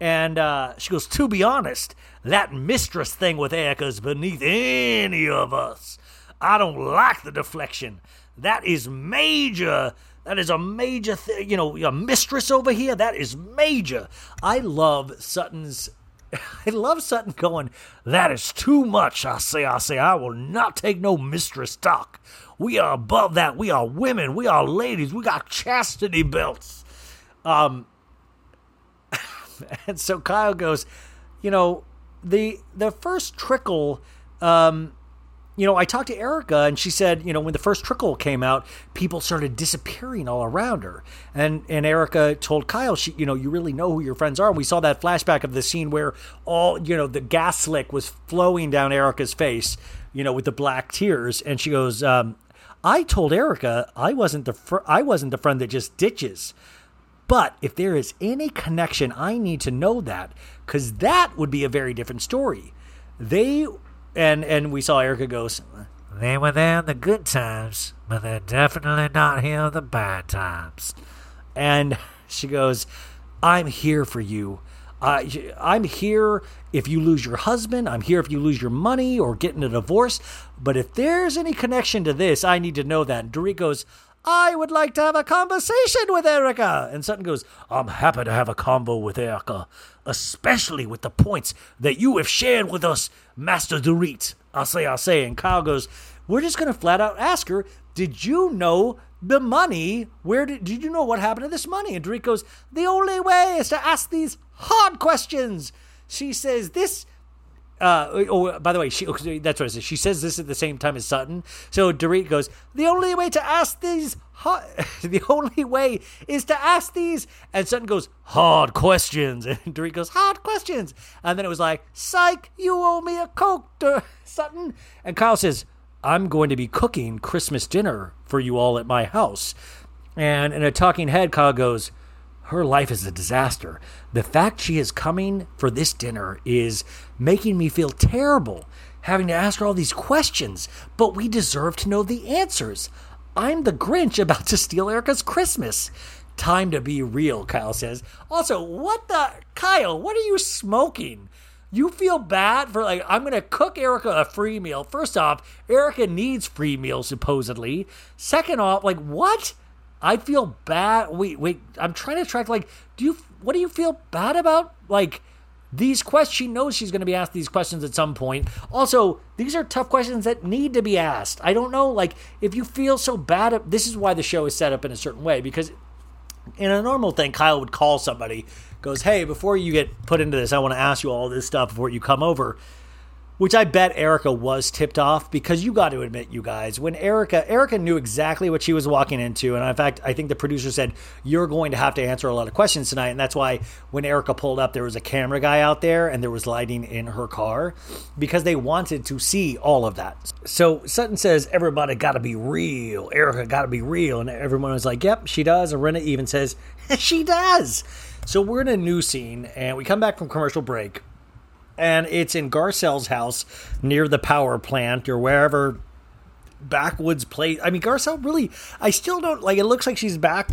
And uh, she goes, to be honest, that mistress thing with Erika's beneath any of us. I don't like the deflection. That is major. That is a major thing. You know, a mistress over here. That is major. I love Sutton's *laughs* I love Sutton going, that is too much. I say, I say, I will not take no mistress talk. We are above that. We are women. We are ladies. We got chastity belts. Um, *laughs* and so Kyle goes, you know, the the first trickle um, you know, I talked to Erika and she said, you know, when the first trickle came out, people started disappearing all around her. And and Erika told Kyle, she, you know, you really know who your friends are. And we saw that flashback of the scene where all, you know, the gas slick was flowing down Erika's face, you know, with the black tears. And she goes, um, I told Erika I wasn't the fr- I wasn't the friend that just ditches. But if there is any connection, I need to know that because that would be a very different story. They and and we saw Erika goes,
They were there in the good times, but they're definitely not here in the bad times.
and she goes, "I'm here for you. Uh, I'm here if you lose your husband. I'm here if you lose your money or get in a divorce. But if there's any connection to this, I need to know that." And Dorit goes. I would like to have a conversation with Erika. And Sutton goes, I'm happy to have a convo with Erika, especially with the points that you have shared with us, Master Dorit. I'll say, I'll say. And Kyle goes, We're just going to flat out ask her, Did you know the money? Where did, did you know what happened to this money? And Dorit goes, The only way is to ask these hard questions. She says, This uh, oh, by the way, she that's what I said. She says this at the same time as Sutton. So Dorit goes, "The only way to ask these, hard, *laughs* the only way is to ask these." And Sutton goes, "Hard questions." *laughs* And Dorit goes, "Hard questions." And then it was like, "Psych, you owe me a coke, *laughs* Dur- Sutton." And Kyle says, "I'm going to be cooking Christmas dinner for you all at my house." And in a talking head, Kyle goes, her life is a disaster. The fact she is coming for this dinner is making me feel terrible, having to ask her all these questions, but we deserve to know the answers. I'm the Grinch about to steal Erika's Christmas. Time to be real, Kyle says. Also, what the. Kyle, what are you smoking? You feel bad for like I'm gonna cook Erika a free meal. First off, Erika needs free meals supposedly. Second off, like what? I feel bad. Wait, wait. I'm trying to track. Like, do you? What do you feel bad about? Like these questions. She knows she's going to be asked these questions at some point. Also, these are tough questions that need to be asked. I don't know. Like, if you feel so bad, this is why the show is set up in a certain way. Because in a normal thing, Kyle would call somebody, goes, "Hey, before you get put into this, I want to ask you all this stuff before you come over." Which I bet Erika was tipped off because you got to admit, you guys, when Erika Erika knew exactly what she was walking into, and in fact, I think the producer said you're going to have to answer a lot of questions tonight, and that's why when Erika pulled up, there was a camera guy out there and there was lighting in her car because they wanted to see all of that. So Sutton says everybody got to be real. Erika got to be real, and everyone was like, "Yep, she does." And Rinna even says *laughs* she does. So we're in a new scene, and we come back from commercial break and it's in Garcelle's house near the power plant or wherever backwoods place. I mean, Garcelle really, I still don't like. It looks like she's back,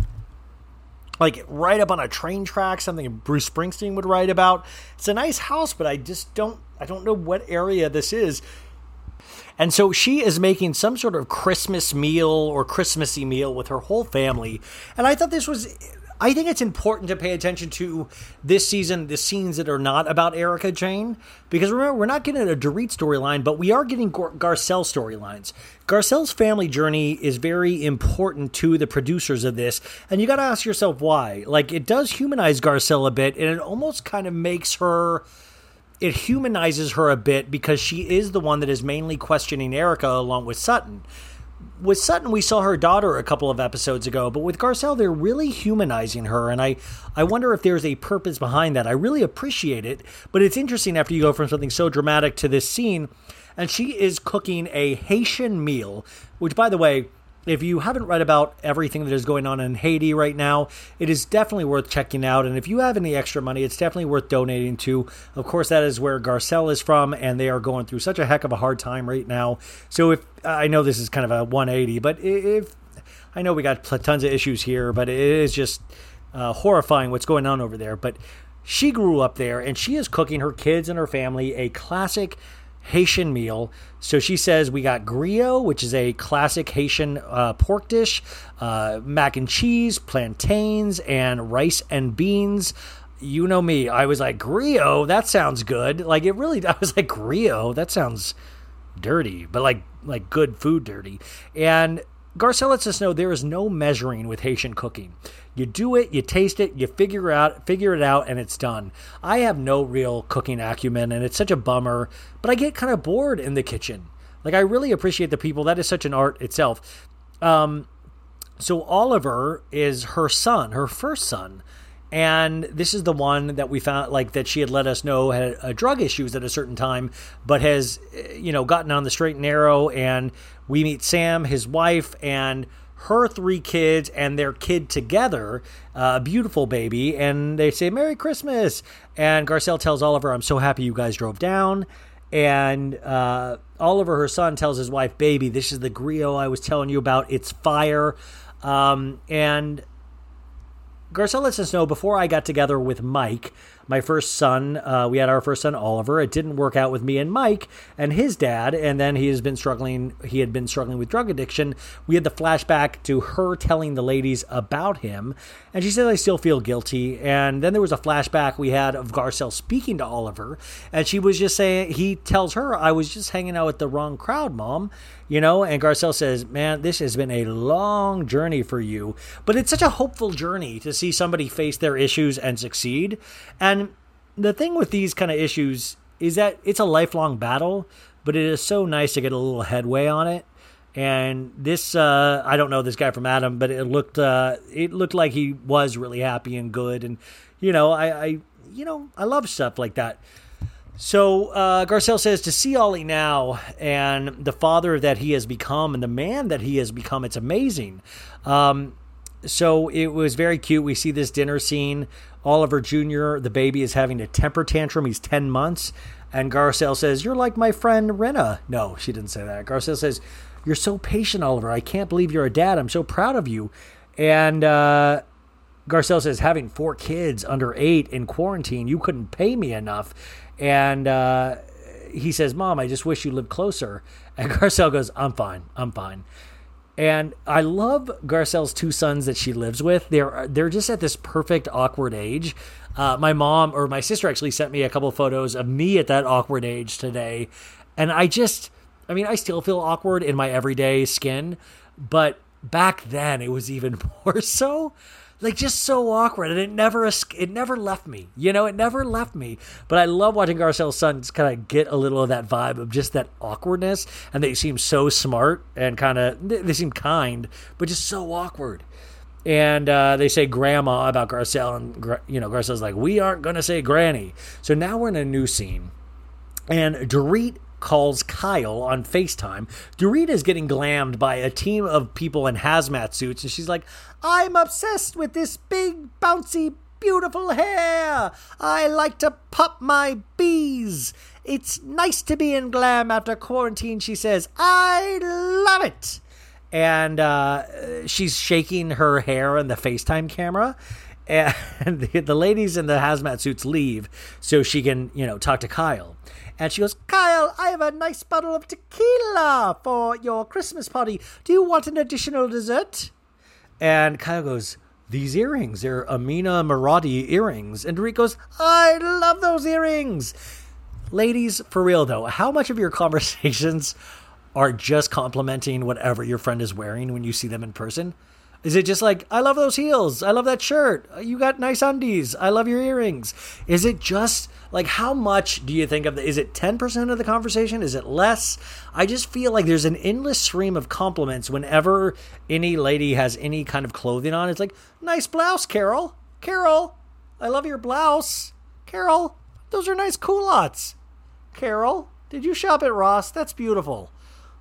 like right up on a train track, something Bruce Springsteen would write about. It's a nice house, but I just don't, I don't know what area this is. And so she is making some sort of Christmas meal or Christmassy meal with her whole family. And I thought this was I think it's important to pay attention to this season, the scenes that are not about Erika Jayne, because remember, we're not getting a Dorit storyline, but we are getting Gar- Garcelle storylines. Garcelle's family journey is very important to the producers of this, and you got to ask yourself why. Like, it does humanize Garcelle a bit, and it almost kind of makes her it humanizes her a bit because she is the one that is mainly questioning Erika along with Sutton. With Sutton, we saw her daughter a couple of episodes ago, but with Garcelle, they're really humanizing her, and I, I wonder if there's a purpose behind that. I really appreciate it, but it's interesting after you go from something so dramatic to this scene, and she is cooking a Haitian meal, which, by the way, if you haven't read about everything that is going on in Haiti right now, it is definitely worth checking out. And if you have any extra money, it's definitely worth donating to. Of course, that is where Garcelle is from, and they are going through such a heck of a hard time right now. So if I know this is kind of a 180, but if I know we got tons of issues here, but it is just uh, horrifying what's going on over there. But she grew up there, and she is cooking her kids and her family a classic Haitian meal. So she says we got griot, which is a classic Haitian uh, pork dish, uh, mac and cheese, plantains, and rice and beans. You know me. I was like, griot, that sounds good. Like it really, *laughs* I was like, griot, that sounds dirty, but like like good food dirty. And Garcelle lets us know there is no measuring with Haitian cooking. You do it, you taste it, you figure out figure it out, and it's done. I have no real cooking acumen, and it's such a bummer. But I get kind of bored in the kitchen. Like I really appreciate the people. That is such an art itself. Um, so Oliver is her son, her first son. And this is the one that we found, like that she had let us know had uh, drug issues at a certain time, but has, you know, gotten on the straight and narrow. And we meet Sam, his wife, and her three kids and their kid together, a uh, beautiful baby, and they say Merry Christmas. And Garcelle tells Oliver, "I'm so happy you guys drove down." And uh, Oliver, her son, tells his wife, "Baby, this is the griot I was telling you about. It's fire." Um, and Garcelle lets us know before I got together with Mike, my first son, uh, we had our first son, Oliver. It didn't work out with me and Mike and his dad. And then he has been struggling, he had been struggling with drug addiction. We had the flashback to her telling the ladies about him. And she said, I still feel guilty. And then there was a flashback we had of Garcelle speaking to Oliver. And she was just saying, he tells her, I was just hanging out with the wrong crowd, mom you know? And garcelle says man this has been a long journey for you but it's such a hopeful journey to see somebody face their issues and succeed. And the thing with these kind of issues is that it's a lifelong battle but it is so nice to get a little headway on it. And this uh, i don't know this guy from adam but it looked uh, it looked like he was really happy and good. And you know i, I you know i love stuff like that so uh, Garcelle says to see Ollie now and the father that he has become and the man that he has become, it's amazing. Um, so it was very cute. We see this dinner scene. Oliver Jr., the baby, is having a temper tantrum. He's 10 months. And Garcelle says, You're like my friend Rinna. No, she didn't say that. Garcelle says, You're so patient, Oliver. I can't believe you're a dad. I'm so proud of you. And uh, Garcelle says, Having four kids under eight in quarantine, you couldn't pay me enough. And uh, he says, Mom, I just wish you lived closer. And *laughs* Garcelle goes, I'm fine. I'm fine. And I love Garcelle's two sons that she lives with. They're they're just at this perfect awkward age. Uh, my mom or my sister actually sent me a couple of photos of me at that awkward age today, and I just, I mean, I still feel awkward in my everyday skin, but back then it was even *laughs* more so like just so awkward and it never it never left me you know it never left me. But i love watching garcelle's sons kind of get a little of that vibe of just that awkwardness and they seem so smart and kind of they seem kind but just so awkward. And uh, they say grandma about garcelle and you know garcelle's like we aren't going to say granny. So now we're in a new scene and Dorit calls Kyle on FaceTime. Dorit is getting glammed by a team of people in hazmat suits, and she's like, I'm obsessed with this big, bouncy, beautiful hair. I like to pop my bees. It's nice to be in glam after quarantine, she says. I love it. And uh, she's shaking her hair in the FaceTime camera. *laughs* And the, the ladies in the hazmat suits leave so she can, you know, talk to Kyle. And she goes, Kyle, I have a nice bottle of tequila for your Christmas party. Do you want an additional dessert? And Kyle goes, These earrings, they're Amina Muaddi earrings. And Dorit goes, I love those earrings. Ladies, for real though, how much of your *laughs* conversations are just complimenting whatever your friend is wearing when you see them in person? Is it just like, I love those heels. I love that shirt. You got nice undies. I love your earrings. Is it just like, how much do you think of the, is it 10% of the conversation? Is it less? I just feel like there's an endless stream of compliments whenever any lady has any kind of clothing on. It's like, nice blouse, Carol. Carol, I love your blouse. Carol, those are nice culottes. Carol, did you shop at Ross? That's beautiful.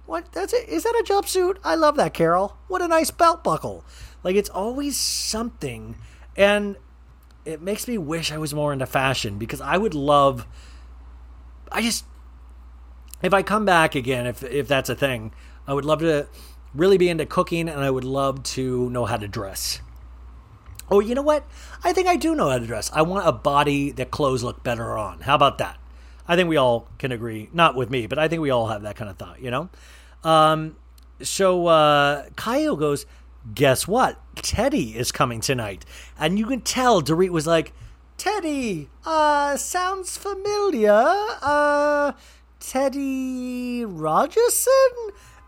What? That's it. Is that a jumpsuit? I love that, Carol. What a nice belt buckle. Like it's always something, and it makes me wish I was more into fashion because I would love. I just, if I come back again, if if that's a thing, I would love to really be into cooking, and I would love to know how to dress. Oh, you know what? I think I do know how to dress. I want a body that clothes look better on. How about that? I think we all can agree. Not with me, but I think we all have that kind of thought, you know? Um, so uh, Kyle goes, Guess what? Teddi is coming tonight. And you can tell Dorit was like, Teddi, uh, sounds familiar. Uh, Teddy Rogerson?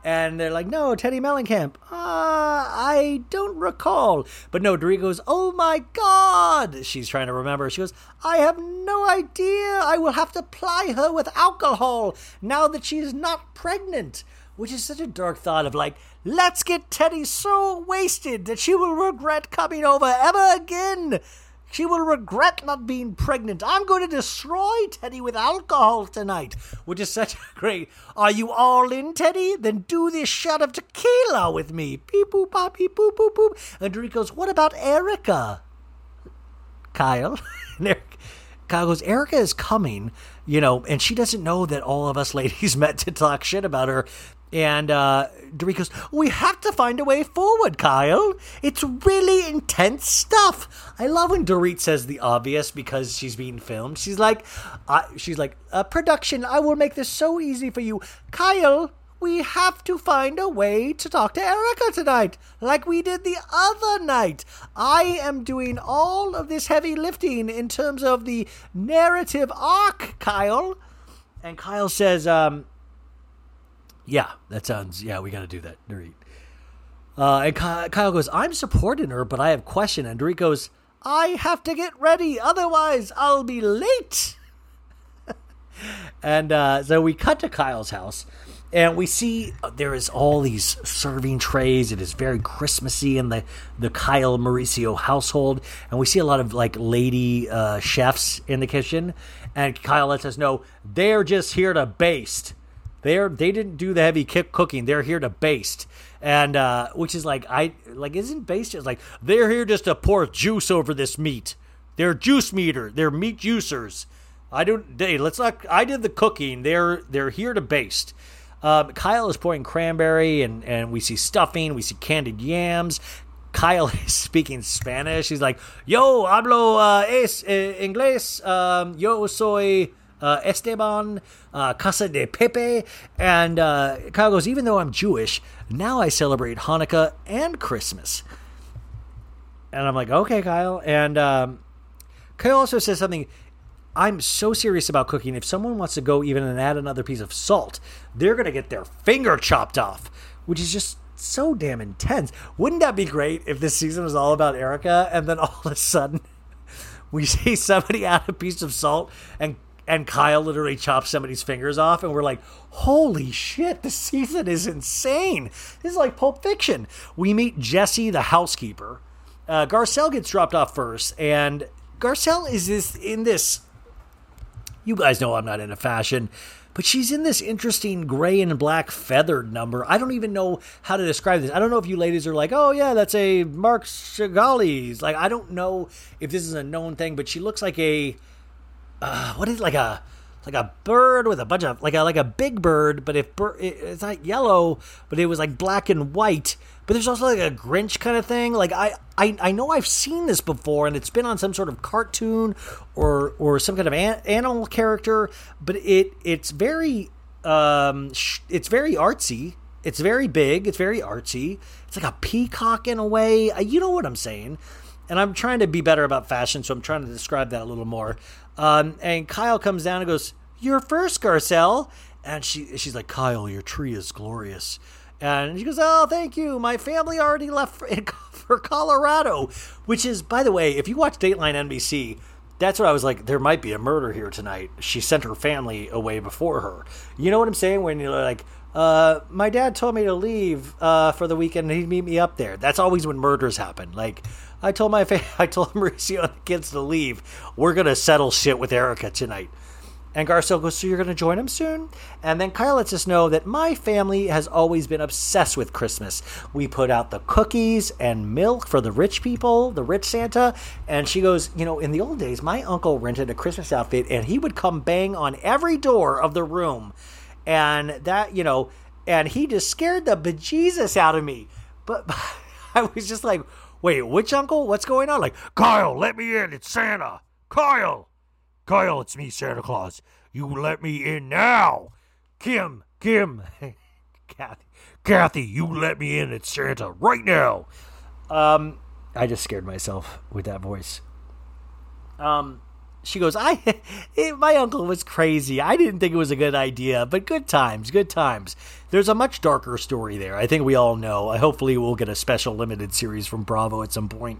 And they're like, no, Teddi Mellencamp. Uh, I don't recall. But no, Dorit goes, oh my God. She's trying to remember. She goes, I have no idea. I will have to ply her with alcohol now that she's not pregnant. Which is such a dark thought of like, let's get Teddi so wasted that she will regret coming over ever again. She will regret not being pregnant. I'm going to destroy Teddi with alcohol tonight, which is such a great. Are you all in, Teddi? Then do this shot of tequila with me. Beep boop pop beep boop boop boop. And Dorit goes, What about Erika? Kyle. *laughs* Eric, Kyle goes, Erika is coming, you know, and she doesn't know that all of us *laughs* ladies met to talk shit about her. And uh, Dorit goes, We have to find a way forward, Kyle. It's really intense stuff. I love when Dorit says the obvious because she's being filmed. She's like, uh, She's like, uh, Production, I will make this so easy for you. Kyle, we have to find a way to talk to Erika tonight, like we did the other night. I am doing all of this heavy lifting in terms of the narrative arc, Kyle. And Kyle says, um, yeah, that sounds. Yeah, we got to do that, Dorit. Uh, and Kyle goes, I'm supporting her, but I have question. And Dorit goes, I have to get ready, otherwise I'll be late. *laughs* and uh, so we cut to Kyle's house, and we see uh, there is all these serving trays. It is very Christmassy in the the Kyle Mauricio household, and we see a lot of like lady uh, chefs in the kitchen. And Kyle lets us know they're just here to baste. They're they didn't do the heavy kick cooking. They're here to baste, and uh, which is like I like isn't baste just like they're here just to pour juice over this meat. They're juice meter. They're meat juicers. I don't. They let's not. I did the cooking. They're they're here to baste. Uh, Kyle is pouring cranberry, and and we see stuffing. We see candied yams. Kyle *laughs* is speaking Spanish. He's like, "Yo hablo uh, es eh, inglés. Um, yo soy." Uh, Esteban, uh, Casa de Pepe. And uh, Kyle goes, even though I'm Jewish, now I celebrate Hanukkah and Christmas. And I'm like, okay, Kyle. And um, Kyle also says something. I'm so serious about cooking. If someone wants to go even and add another piece of salt, they're going to get their finger chopped off, which is just so damn intense. Wouldn't that be great if this season was all about Erika and then all of a sudden *laughs* we see somebody *laughs* add a piece of salt and and Kyle literally chops somebody's fingers off, and we're like, holy shit, the season is insane. This is like Pulp Fiction. We meet Jesse, the housekeeper. Uh, Garcelle gets dropped off first, and Garcelle is this in this. You guys know I'm not into fashion, but she's in this interesting gray and black feathered number. I don't even know how to describe this. I don't know if you ladies are like, oh yeah, that's a Marc Chagall's. Like I don't know if this is a known thing, but she looks like a uh, what is like a like a bird with a bunch of like a like a big bird, but if bir- it's not yellow, but it was like black and white. But there's also like a Grinch kind of thing. Like I, I, I know I've seen this before, and it's been on some sort of cartoon or or some kind of an- animal character. But it it's very um sh- it's very artsy. It's very big. It's very artsy. It's like a peacock in a way. You know what I'm saying? And I'm trying to be better about fashion, so I'm trying to describe that a little more. Um, and Kyle comes down and goes, "You're first, Garcelle." And she she's like, "Kyle, your tree is glorious." And she goes, Oh, thank you. My family already left for, *laughs* for Colorado, which is, by the way, if you watch Dateline NBC, that's what I was like. There might be a murder here tonight. She sent her family away before her. You know what I'm saying? When you're like, uh, my dad told me to leave uh, for the weekend and he'd meet me up there. That's always when murders happen. Like, I told my fa- *laughs* I told *laughs* Mauricio and the kids to leave. We're gonna settle shit with Erika tonight. And Garcelle goes, So you're going to join him soon? And then Kyle lets us know that my family has always been obsessed with Christmas. We put out the cookies and milk for the rich people, the rich Santa. And she goes, You know, in the old days, my uncle rented a Christmas outfit and he would come bang on every door of the room. And that, you know, and he just scared the bejesus out of me. But, but *laughs* I was just like, Wait, which uncle? What's going on? Like,
Kyle, let me in. It's Santa. Kyle. Kyle, it's me, Santa Claus. You let me in now. Kim, Kim, *laughs* Kathy, Kathy, you let me in. It's Santa right now.
Um, I just scared myself with that voice. Um, she goes, I, *laughs* my uncle was crazy. I didn't think it was a good idea, but good times, good times. There's a much darker story there. I think we all know. Hopefully, we'll get a special limited series from Bravo at some point.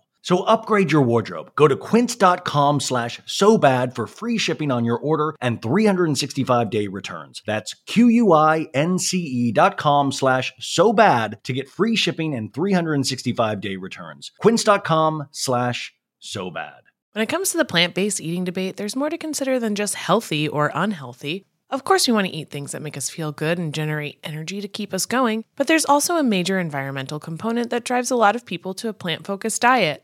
So upgrade your wardrobe. Go to quince.com slash so bad for free shipping on your order and 365 day returns. That's Q-U-I-N-C-E dot com slash so bad to get free shipping and 365 day returns. Quince.com slash so bad.
When it comes to the plant based eating debate, there's more to consider than just healthy or unhealthy. Of course, we want to eat things that make us feel good and generate energy to keep us going, but there's also a major environmental component that drives a lot of people to a plant focused diet.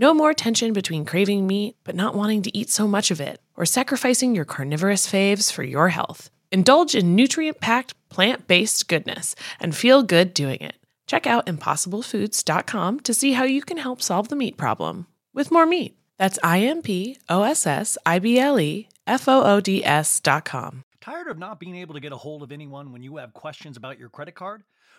No more tension between craving meat but not wanting to eat so much of it, or sacrificing your carnivorous faves for your health. Indulge in nutrient packed, plant based goodness and feel good doing it. Check out impossiblefoods.com to see how you can help solve the meat problem with more meat. That's I M P O S S I B L E F O O D S.com.
Tired of not being able to get a hold of anyone when you have questions about your credit card?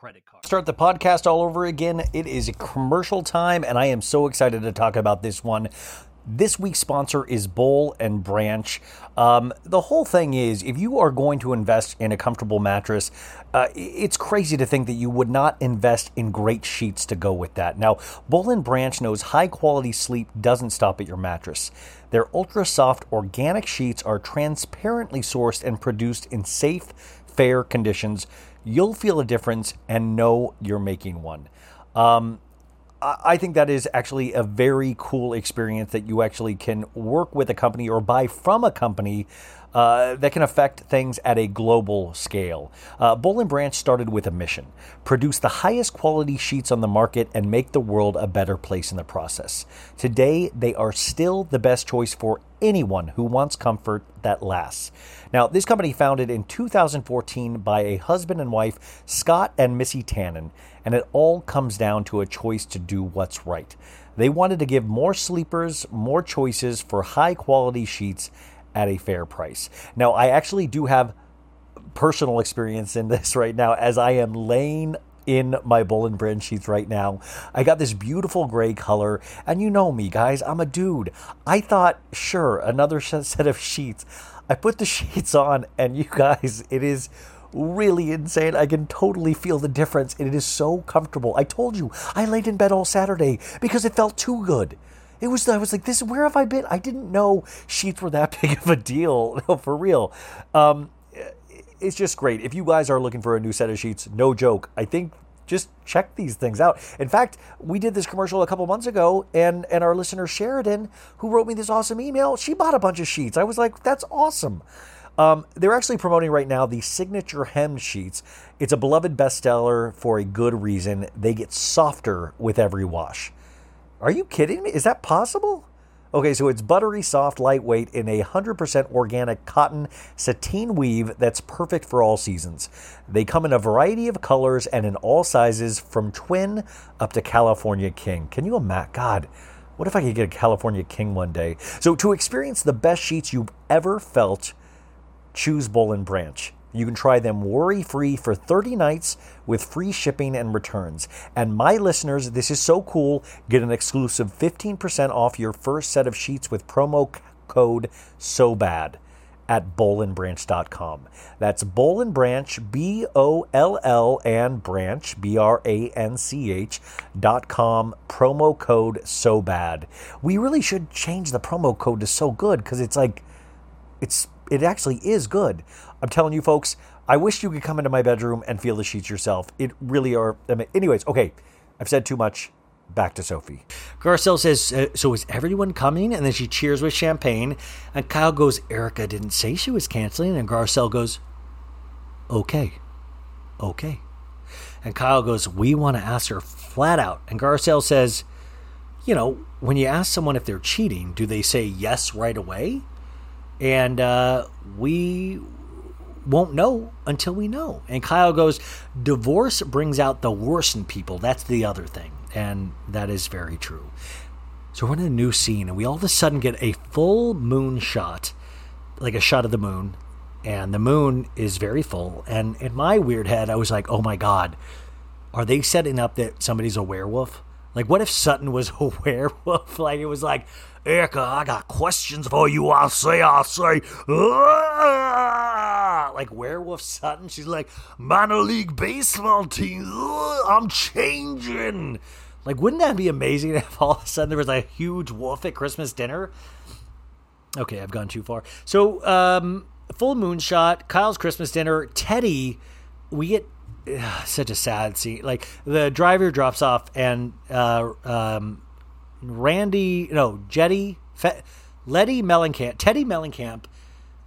credit card.
Start the podcast all over again. It is commercial time, and I am so excited to talk about this one. This week's sponsor is Boll and Branch. Um, the whole thing is, if you are going to invest in a comfortable mattress, uh, it's crazy to think that you would not invest in great sheets to go with that. Now, Boll and Branch knows high quality sleep doesn't stop at your mattress. Their ultra soft organic sheets are transparently sourced and produced in safe, fair conditions. You'll feel a difference and know you're making one. Um, I think that is actually a very cool experience that you actually can work with a company or buy from a company uh, that can affect things at a global scale. Uh, Boll and Branch started with a mission produce the highest quality sheets on the market and make the world a better place in the process. Today, they are still the best choice for anyone who wants comfort that lasts. Now, this company founded in 2014 by a husband and wife, Scott and Missy Tannen, and it all comes down to a choice to do what's right. They wanted to give more sleepers more choices for high quality sheets at a fair price. Now, I actually do have personal experience in this *laughs* right now as I am laying in my Boll and Branch sheets right now. I got this beautiful gray color, and you know me, guys, I'm a dude. I thought, sure, another *laughs* set of sheets. I put the *laughs* sheets on, and you guys, it is really insane. I can totally feel the difference. It is so comfortable. I told you, I laid in bed all Saturday because it felt too good. It was I was like, this where have I been? I didn't know sheets were that *laughs* big of a deal. For real. Um, it's just great. If you guys are looking for a new set of sheets, no joke. I think just check these things out. In fact, we did this commercial a couple months ago, and and our listener Sheridan, who wrote me this awesome email, she bought a bunch of sheets. I was like, that's awesome. Um, they're actually promoting right now the signature hem sheets. It's a beloved bestseller for a good reason. They get softer with every wash. Are you kidding me? Is that possible? Okay, so it's buttery soft, lightweight in a 100% organic cotton sateen weave that's perfect for all seasons. They come in a variety of colors and in all sizes from twin up to California King. Can you imagine? God, what if I could get a California King one day? So, to experience the best sheets you've ever felt, choose Boll and Branch. You can try them worry free for 30 nights with free shipping and returns. And my listeners, this is so cool. Get an exclusive 15% off your first set of sheets with promo code SO BAD at bollandbranch.com. That's Boll and Branch, B O L L and Branch, B R A N C H dot com, promo code so bad. We really should change the promo code to so good because it's like, it's it actually is good. I'm telling you, folks. I wish you could come into my bedroom and feel the sheets yourself. It really are. Anyways, okay, I've said too much. Back to Sophie. Garcelle says, uh, "So is everyone coming?" And then she cheers with champagne. And Kyle goes, Erika didn't say she was canceling." And Garcelle goes, "Okay, okay." And Kyle goes, "We want to ask her flat out." And Garcelle says, "You know, when you ask someone if they're cheating, do they say yes right away?" and uh, we won't know until we know. And Kyle goes, divorce brings out the worst in people. That's the other thing. And that is very true. So we're in a new scene, and we all of a sudden get a full moon shot, like a shot of the moon. And the moon is very full. And in my weird head, I was like, oh my God, are they setting up that somebody's a werewolf? Like, what if Sutton was a *laughs* werewolf? Like, it was like, Erika, I got questions for you. I'll say, I'll say. Like Werewolf Sutton. She's like, minor league baseball team. I'm changing. Like, wouldn't that be amazing *laughs* if all of a sudden there was a huge wolf at Christmas dinner? Okay, I've gone too far. So, um, full moon shot, Kyle's Christmas dinner, Teddi, we get *sighs* such a sad scene. Like, the driver drops off and, uh, um, Randy, no, Jetty, Fe, Letty Mellencamp, Teddi Mellencamp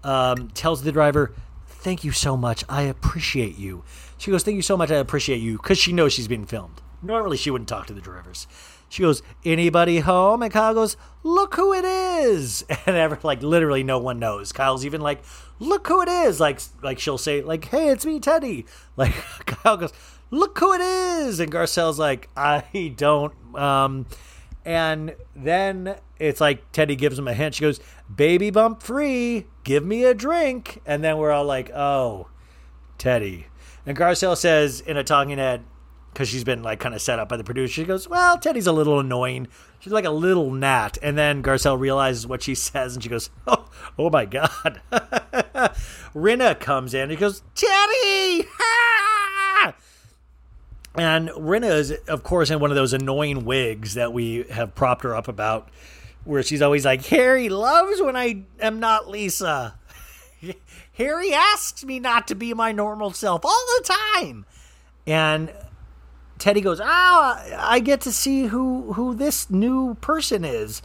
um, tells the driver, Thank you so much. I appreciate you. She goes, Thank you so much. I appreciate you because she knows she's being filmed. Normally, she wouldn't talk to the drivers. She goes, Anybody home? And Kyle goes, Look who it is. *laughs* And ever, like, literally no one knows. Kyle's even like, Look who it is. Like, like she'll say, like, Hey, it's me, Teddi. *laughs* Like, Kyle goes, Look who it is. And Garcelle's like, I don't. Um, and then it's like Teddi gives him a hint. She goes, Baby bump free, give me a drink. And then we're all like, Oh, Teddi. And Garcelle says in a talking head, because she's been like kind of set up by the producer, she goes, Well, Teddi's a little annoying. She's like a little gnat. And then Garcelle realizes what she *laughs* says and she goes, Oh, oh my God. *laughs* Rinna comes in and he goes, Teddi! *laughs* And Rinna is, of course, in one of those annoying wigs that we have propped her up about, where she's always like, Harry loves when I am not Lisa. Harry asks me not to be my normal self all the time. And Teddi goes, Ah, I get to see who, who this new person is.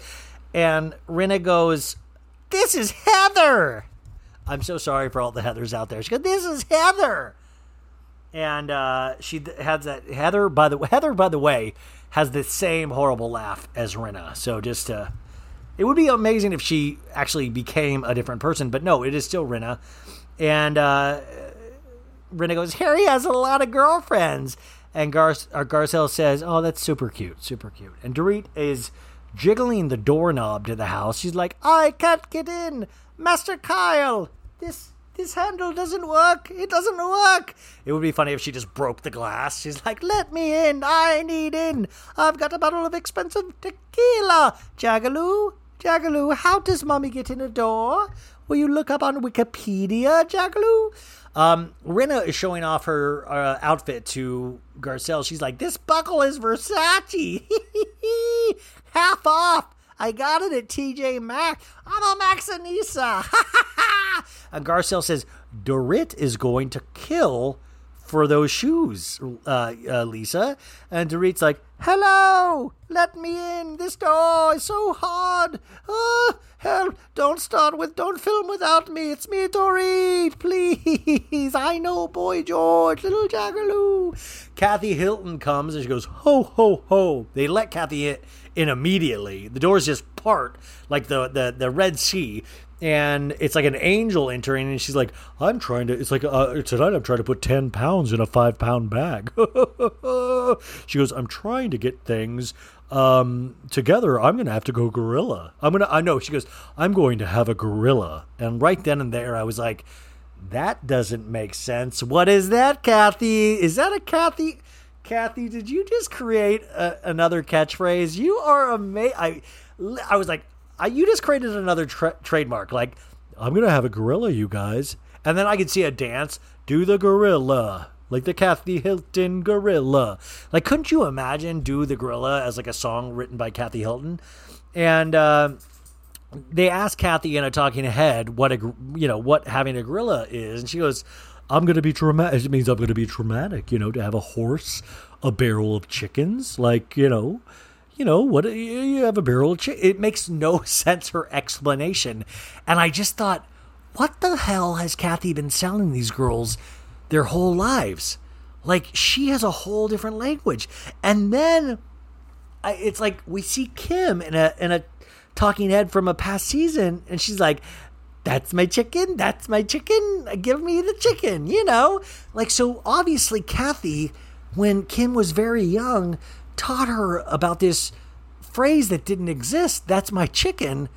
And Rinna goes, This is Heather. I'm so sorry for all the Heathers out there. She goes, "This is Heather," and uh, she has that Heather. By the Heather, by the way, has the same horrible laugh as Rinna. So just uh, it would be amazing if she actually became a different person, but no, it is still Rinna. And uh, Rinna goes, Harry has a lot of girlfriens. And Gar- Garcelle says, Oh, that's super cute, super cute. And Dorit is jiggling the doorknob to the house. She's like, I can't get in. Master Kyle, this this handle doesn't work. It doesn't work. It would be funny if she just broke the glass. She's like, let me in. I need in. I've got a bottle of expensive tequila. Jagaloo, Jagaloo, how does mommy get in a door? Will you look up on Wikipedia, Jagaloo? Um, Rinna is showing off her uh, outfit to Garcelle. She's like, this buckle is Versace. *laughs* Half off. I got it at TJ Maxx. I'm a Maxxinista. *laughs* and Garcelle says, Dorit is going to kill for those shoes, uh, uh, Lisa. And Dorit's like, hello, let me in. This door is so hard. Oh, hell, don't start with, don't film without me. It's me, Dorit, *laughs* please. I know, boy George, little Jaggerloo. Kathy Hilton comes and she goes, ho, ho, ho. They let Kathy in immediately. The doors just part like the, the, the Red Sea and it's like an angel entering and she's like i'm trying to it's like uh, tonight i'm trying to put 10 pounds in a 5 pound bag. *laughs* She goes i'm trying to get things um, together. I'm gonna have to go gorilla. I'm gonna i know she goes i'm going to have a gorilla. And right then and there i was like that doesn't make sense. What is that kathy? Is that a kathy? Kathy did you just create a, another catchphrase? You are amazing i i was like I, you just created another tra- trademark. Like, I'm gonna have a gorilla, you guys, and then I could see a dance. Do the gorilla, like the Kathy Hilton gorilla. Like, couldn't you imagine do the gorilla as like a song written by Kathy Hilton? And uh, they asked Kathy in a talking head what a you know what having a gorilla is, and she goes, "I'm gonna be traumatic. It means I'm gonna be traumatic. You know, to have a horse, a barrel of chickens, like you know." You know what you have a barrel of chicken it makes no *laughs* sense her explanation. And i just thought what the hell has kathy been selling these girls their whole lives? Like she has a whole different language. And then I, it's like we see kim in a in a talking head from a past season and she's like that's my chicken that's my chicken give me the chicken you know? Like so obviously kathy when kim was very young taught her about this phrase that didn't exist. That's my chicken.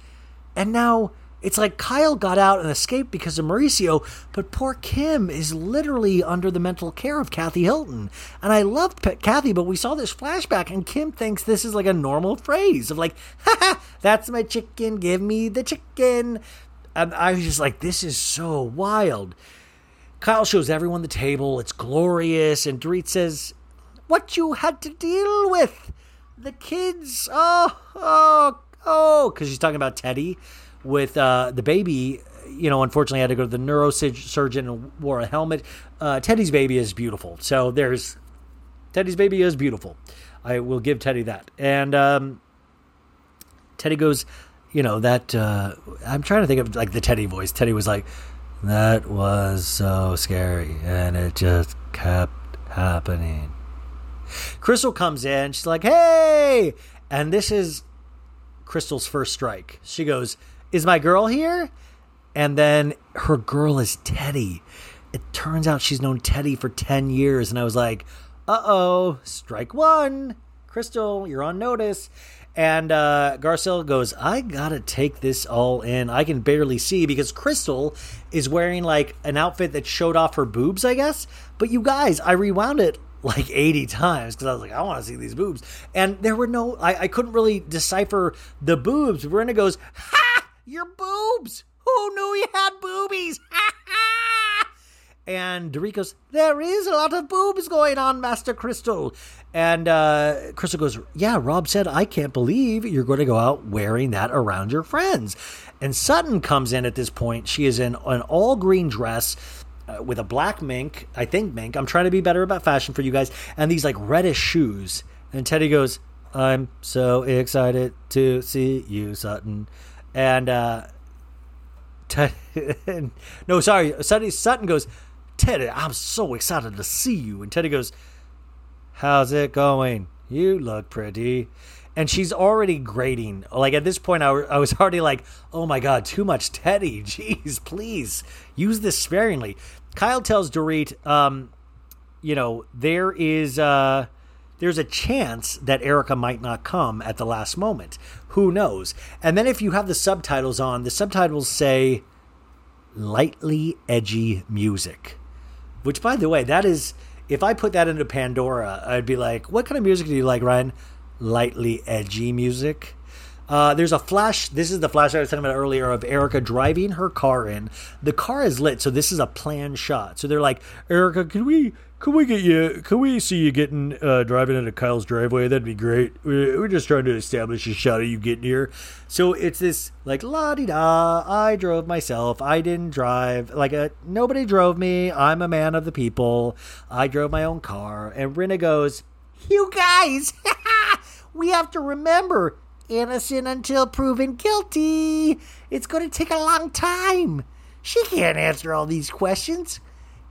And now it's like Kyle got out and escaped because of Mauricio, but poor Kim is literally under the mental care of Kathy Hilton. And I loved Kathy, but we saw this flashback, and Kim thinks this is like a normal phrase of like, *laughs* ha that's my chicken, give me the chicken. And I was just like, this is so wild. Kyle shows everyone the table, it's glorious, and Dorit says, what you had to deal with. The kids, oh, oh, oh, because she's talking about Teddi with uh, the baby. You know, unfortunately, I had to go to the neurosurgeon and wore a helmet. Uh, Teddi's baby is beautiful. So there's Teddi's baby is beautiful. I will give Teddi that. And um, Teddi goes, you know, that uh, I'm trying to think of like the Teddi voice. Teddi was like, that was so scary, and it just kept happening. Crystal comes in. She's like, hey. And this is Crystal's first strike. She goes, is my girl here? And then her girl is Teddi. It turns out she's known Teddi for 10 years. And I was like, uh oh, strike one. Crystal, you're on notice. And uh, Garcelle goes, I gotta take this all in. I can barely see because Crystal is wearing like an outfit that showed off her boobs, I guess. But you guys, I rewound it like 80 times because I was like, I want to see these boobs. And there were no, I, I couldn't really decipher the boobs. Verena goes, Ha! Your boobs! Who knew you had boobies? *laughs* Ha ha! And Dorit goes, There is a lot of boobs going on, Master Crystal. And uh, Crystal goes, Yeah, Rob said, I can't believe you're going to go out wearing that around your friends. And Sutton comes in at this point. She is in an all green dress uh, with a black mink, I think mink. I'm trying to be better about fashion for you guys, and these like reddish shoes. And Teddi goes, "I'm so excited to see you, Sutton," and uh, Ted, *laughs* no, sorry. Sutton, Sutton goes, Teddi, I'm so excited to see you. And Teddi goes, How's it going? You look pretty. And she's already grading. Like at this point, I, I was already like, oh my God, too much Teddi. *laughs* Jeez, please use this sparingly. Kyle tells Dorit, um, you know, there is. Uh, there's a chance that Erika might not come at the last moment. Who knows? And then if you have the subtitles on, the subtitles say lightly edgy music. Which, by the way, that is, if I put that into Pandora, I'd be like, what kind of music do you like, Ryan? Lightly edgy music. Uh, there's a flash. This is the flash I was talking about earlier of Erika driving her car in. The car is lit, so this is a planned shot. So they're like, Erika, can we can we get you? Can we see you getting uh, driving into Kyle's driveway? That'd be great. We're, we're just trying to establish a shot of you getting here. So it's this like la di da. I drove myself. I didn't drive. Like a nobody drove me. I'm a man of the people. I drove my own car. And Rinna goes, "You guys, *laughs* we have to remember." Innocent until proven guilty. It's going to take a long time. She can't answer all these questions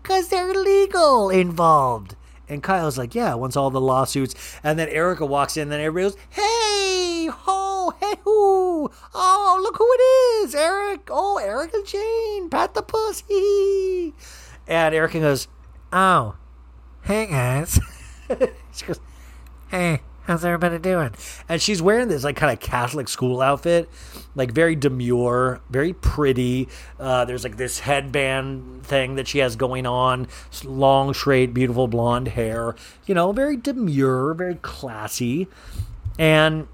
because they're legal involved. And Kyle's like, yeah, once all the lawsuits. And then Erika walks in, and then everybody goes, hey, ho, hey, who. Oh, look who it is, Eric. Oh, Erika Jayne, pat the pussy. And Erika goes,
Oh, hey guys. *laughs*
she goes,
Hey, how's everybody doing?
and she's wearing this like kind of Catholic school outfit, like very demure, very pretty. Uh, there's like this headband thing that she has going on, long, straight, beautiful blonde hair. You know, very demure, very classy, and.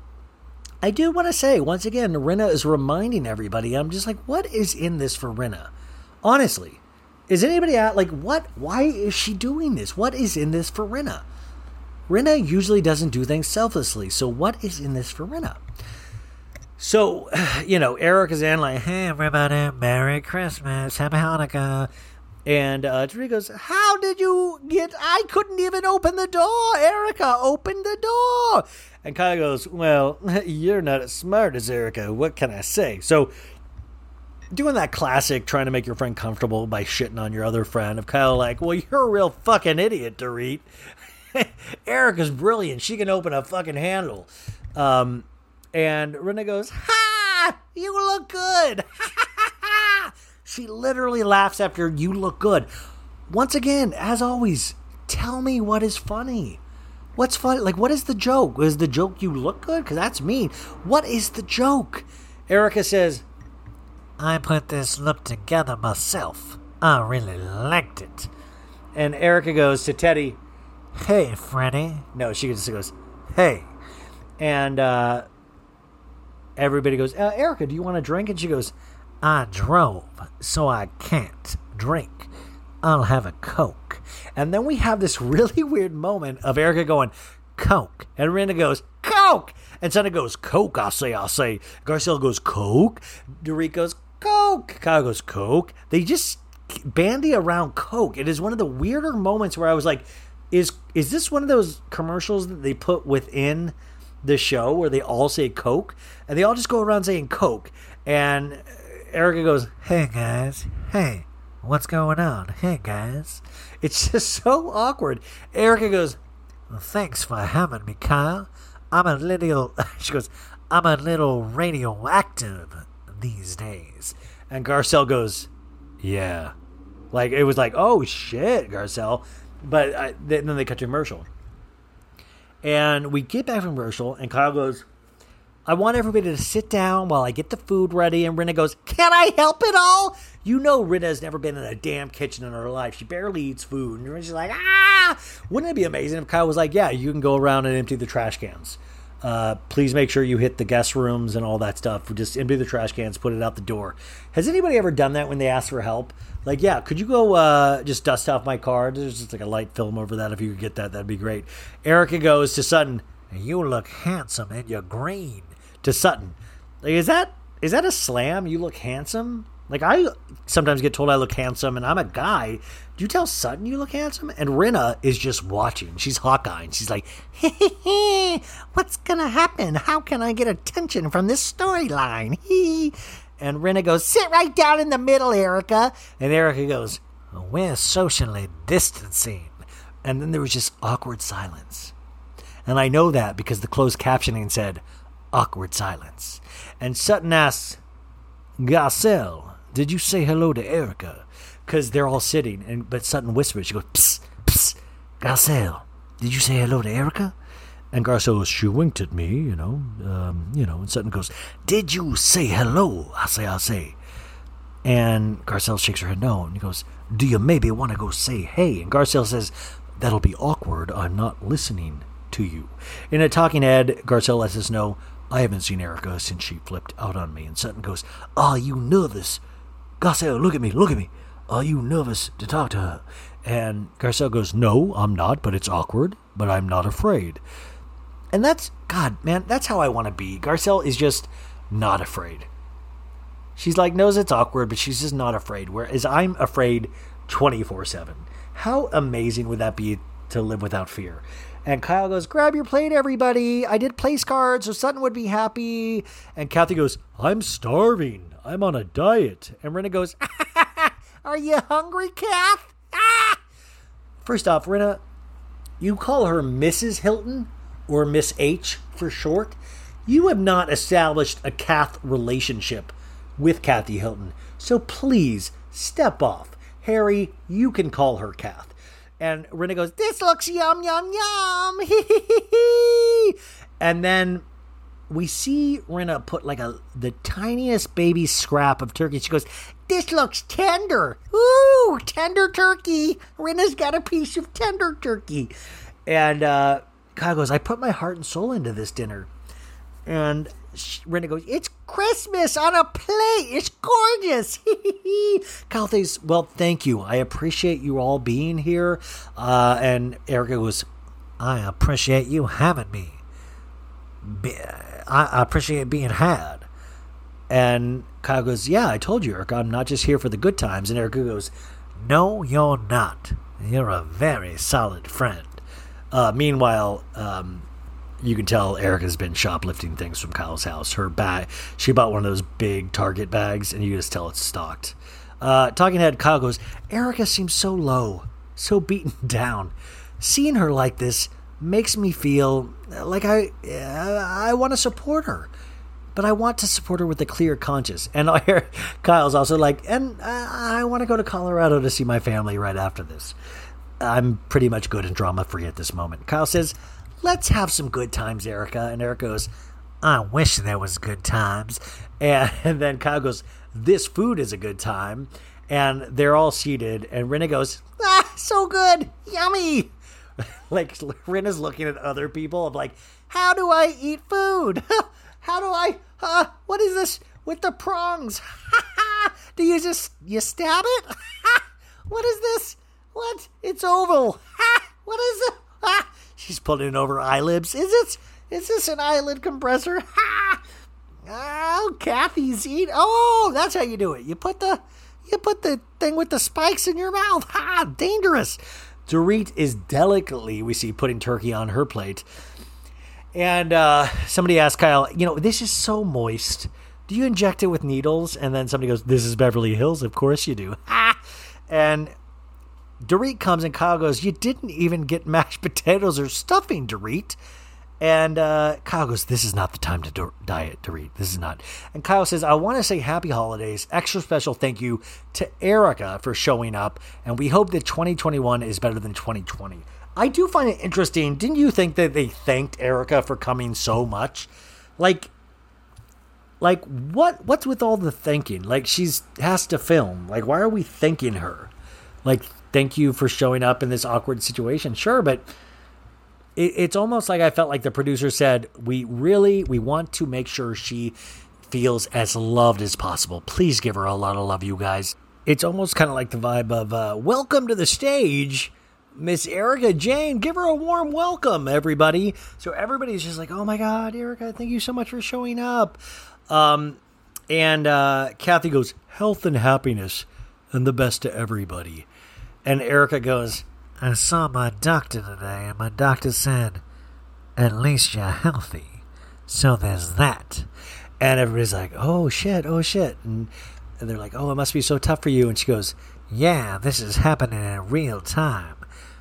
I do want to say once again, Rinna is reminding everybody. I'm just like, what is in this for Rinna? Honestly, is anybody out like what? Why is she doing this? What is in this for Rinna? Rinna usually doesn't do things selflessly. So what is in this for Rinna? So, *sighs* you know, Eric is in like,
Hey everybody, Merry Christmas, Happy Hanukkah.
and uh, Dorit goes, How did you get? I couldn't even open the door. Erika open the door. And Kyle goes, Well, *laughs* you're not as smart as Erika. What can I say? So, doing that classic trying to make your friend comfortable by shitting on your other friend of Kyle, like, Well, you're a real fucking idiot, Dorit. *laughs* Erika's brilliant. She can open a fucking handle. Um, and Rinna goes, Ha! You look good. *laughs* she literally laughs after you look good. Once again, as always, tell me what is funny. What's funny? Like, what is the joke? Is the joke you look good? Because that's mean. What is the joke? Erika says,
I put this look together myself. I really liked it.
and Erika goes to Teddi,
Hey, Freddy.
No, she just goes, "Hey," and uh, everybody goes, uh, "Erika, do you want a drink?" And she goes,
I drove, so I can't drink. I'll have a Coke.
and then we have this really *laughs* weird moment of Erika going, "Coke," and Rinna goes, "Coke," and Sutton goes, "Coke." I say, I say. Garcelle goes, "Coke." Dorit goes, "Coke." Kyle goes, "Coke." They just bandy around Coke. It is one of the weirder moments where I was like, "Is is this one of those commercials that they put within?" the show where they all say Coke and they all just go around saying Coke. And Erika goes,
Hey, guys. Hey, what's going on? Hey, guys.
It's just *laughs* so awkward. Erika goes,
thanks for having me, Kyle. I'm a little, *laughs* she goes, I'm a little radioactive these days.
and Garcelle goes, Yeah. Like, it was like, oh shit, Garcelle. But I, then they cut to commercial. And we get back from commercial, and Kyle goes, I want everybody to sit down while I get the food ready. And Rinna goes, Can I help at all? You know, Rinna has never been in a damn kitchen in her life. She barely eats food. And she's like, Ah! Wouldn't it be amazing if Kyle was like, Yeah, you can go around and empty the trash cans. Uh, please make sure you hit the guest rooms and all that stuff. Just empty the trash cans, put it out the door. Has anybody ever done that when they ask for help? Like, yeah, could you go uh, just dust off my car? There's just like a light film over that. If you could get that, that'd be great. Erika goes to Sutton.
You look handsome and you're green.
To Sutton, like, is that is that a slam? You look handsome. Like I sometimes get told I look handsome, and I'm a guy. Do you tell Sutton you look handsome? And Rinna is just watching. She's Hawkeye. and She's like, what's gonna happen? How can I get attention from this storyline? And Rinna goes, sit right down in the middle, Erika. And Erika goes,
We're socially distancing.
and then there was just awkward silence. And I know that because the closed captioning said, awkward silence. And Sutton asks, Garcelle, did you say hello to Erika? Because they're all sitting, and but Sutton whispers, she goes, psst, psst, Garcelle, did you say hello to Erika? And goes, she winked at me, you know, um, you know, and Sutton goes, did you say hello? I say, I say. And Garcelle shakes her head no, and he goes, do you maybe want to go say hey? And Garcelle says, that'll be awkward. I'm not listening to you. In a talking head, Garcelle lets us know, I haven't seen Erika since she flipped out on me. And Sutton goes, Are you nervous? Garcelle, look at me, look at me. Are you nervous to talk to her? And Garcelle goes, No, I'm not, but it's awkward, but I'm not afraid. And that's, God, man, that's how I want to be. Garcelle is just not afraid. She's like, knows it's awkward, but she's just not afraid. Whereas I'm afraid 24 7. How amazing would that be to live without fear? And Kyle goes, Grab your plate, everybody. I did place cards, so Sutton would be happy. And Kathy goes, I'm starving. I'm on a diet. And Rinna goes, *laughs* Are you hungry, Kath? Ah! *laughs* First off, Rinna, you call her Mrs. Hilton or Miss H for short. You have not established a Kath relationship with Kathy Hilton. So please step off. Harry, you can call her Kath. And Rinna goes, This looks yum, yum, yum. *laughs* and then we see Rinna put like a the tiniest baby scrap of turkey. She goes, This looks tender. Ooh, tender turkey. Rinna's got a piece of tender turkey. And uh, Kyle goes, I put my heart and soul into this dinner. And Rinna goes, It's Christmas on a plate. It's gorgeous. *laughs* Kyle thinks, Well, thank you. I appreciate you all being here. Uh, and Erika goes,
I appreciate you having me. I appreciate being had.
And Kyle goes, Yeah, I told you, Erika, I'm not just here for the good times. And Erika goes,
No, you're not. You're a very solid friend.
Uh, meanwhile, um, you can tell Erika's been shoplifting things from Kyle's house. Her bag, she bought one of those big Target bags, and you just tell it's stocked. Uh, talking head, Kyle goes, Erika seems so low, so beaten *laughs* down. Seeing her like this makes me feel like I, uh, I want to support her. But I want to support her with a clear conscience. *laughs* And I Kyle's also like, and I, I want to go to Colorado to see my family right after this. I'm pretty much good and drama free at this moment. Kyle says, Let's have some good times, Erika. And Erika goes,
I wish there was good times.
and, *laughs* and then Kyle goes, This food is a good time. And they're all seated. And Rinna goes, Ah, so good. Yummy. *laughs* like Rinna's looking at other people of like, How do I eat food? *laughs* How do I, uh, what is this with the prongs? do you just, you stab it? what is this? What? It's oval. *laughs* what is it? She's pulling it over eyelids. Is it? Is this an eyelid compressor? *laughs* Ha! Oh, Kathy's eat. Oh, that's how you do it. You put the, you put the thing with the spikes in your mouth. *laughs* Ha! Dangerous. Dorit is delicately, we see, putting turkey on her plate. And uh, somebody asked Kyle, you know, this is so moist. Do you inject it with needles? And then somebody goes, this is Beverly Hills. Of course you do. Ha! And Dorit comes and Kyle goes, You didn't even get mashed *laughs* potatoes or stuffing, Dorit. And uh, Kyle goes, This is not the time to do- diet, Dorit. This is not. And Kyle says, I want to say happy holidays. Extra special thank you to Erika for showing up. And we hope that 2021 is better than 2020. I do find it interesting. Didn't you think that they thanked Erika for coming so much? Like, like what what's with all the thanking like she's has to film like why are we thanking her like thank you for showing up in this awkward situation sure but it, it's almost like i felt like the producer said we really we want to make sure she feels as loved as possible please give her a lot of love you guys it's almost kind of like the vibe of uh, welcome to the stage Miss Erika Jayne, give her a warm welcome, everybody. So everybody's just like, "Oh my God, Erika, thank you so much for showing up." Um, and uh, Kathy goes, "Health and happiness, and the best to everybody." And Erika goes,
I saw my doctor today, and my doctor said, At least you're healthy. So there's that.
And everybody's like, oh shit, oh shit. And, and they're like, oh, it must be so tough for you. And she goes,
Yeah, this is happening in real time.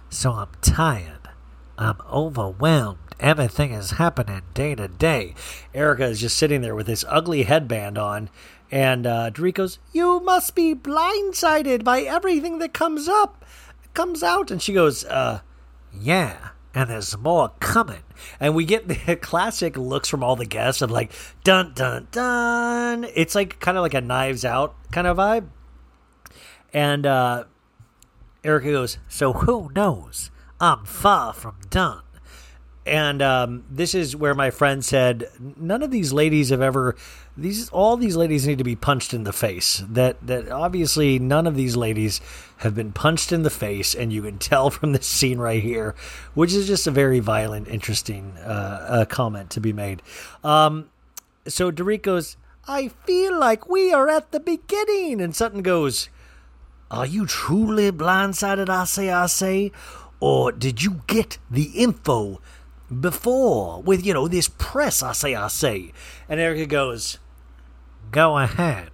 So I'm tired. I'm overwhelmed. Everything is happening day to day.
Erika is just sitting there with this ugly headband on. And uh, Dorit goes, You must be blindsided by everything that comes up, comes out. And she goes, uh,
Yeah, and there's more coming.
and we get *laughs* the classic looks from all the guests of like, dun, dun, dun. It's like kind of like a knives out kind of vibe. And uh, Erika goes,
So who knows? I'm far from done.
And um, this is where my friend said none of these ladies have ever these all these ladies need to be punched in the face. That that obviously none of these ladies have been punched in the face and you can *laughs* tell from this scene right here which is just a very violent interesting uh, uh, comment to be made. Um, so Dorit goes i feel like we are at the beginning. And sutton goes are you truly blindsided i say i say? Or did you get the info before with you know this press i say i say and erika goes
Go ahead.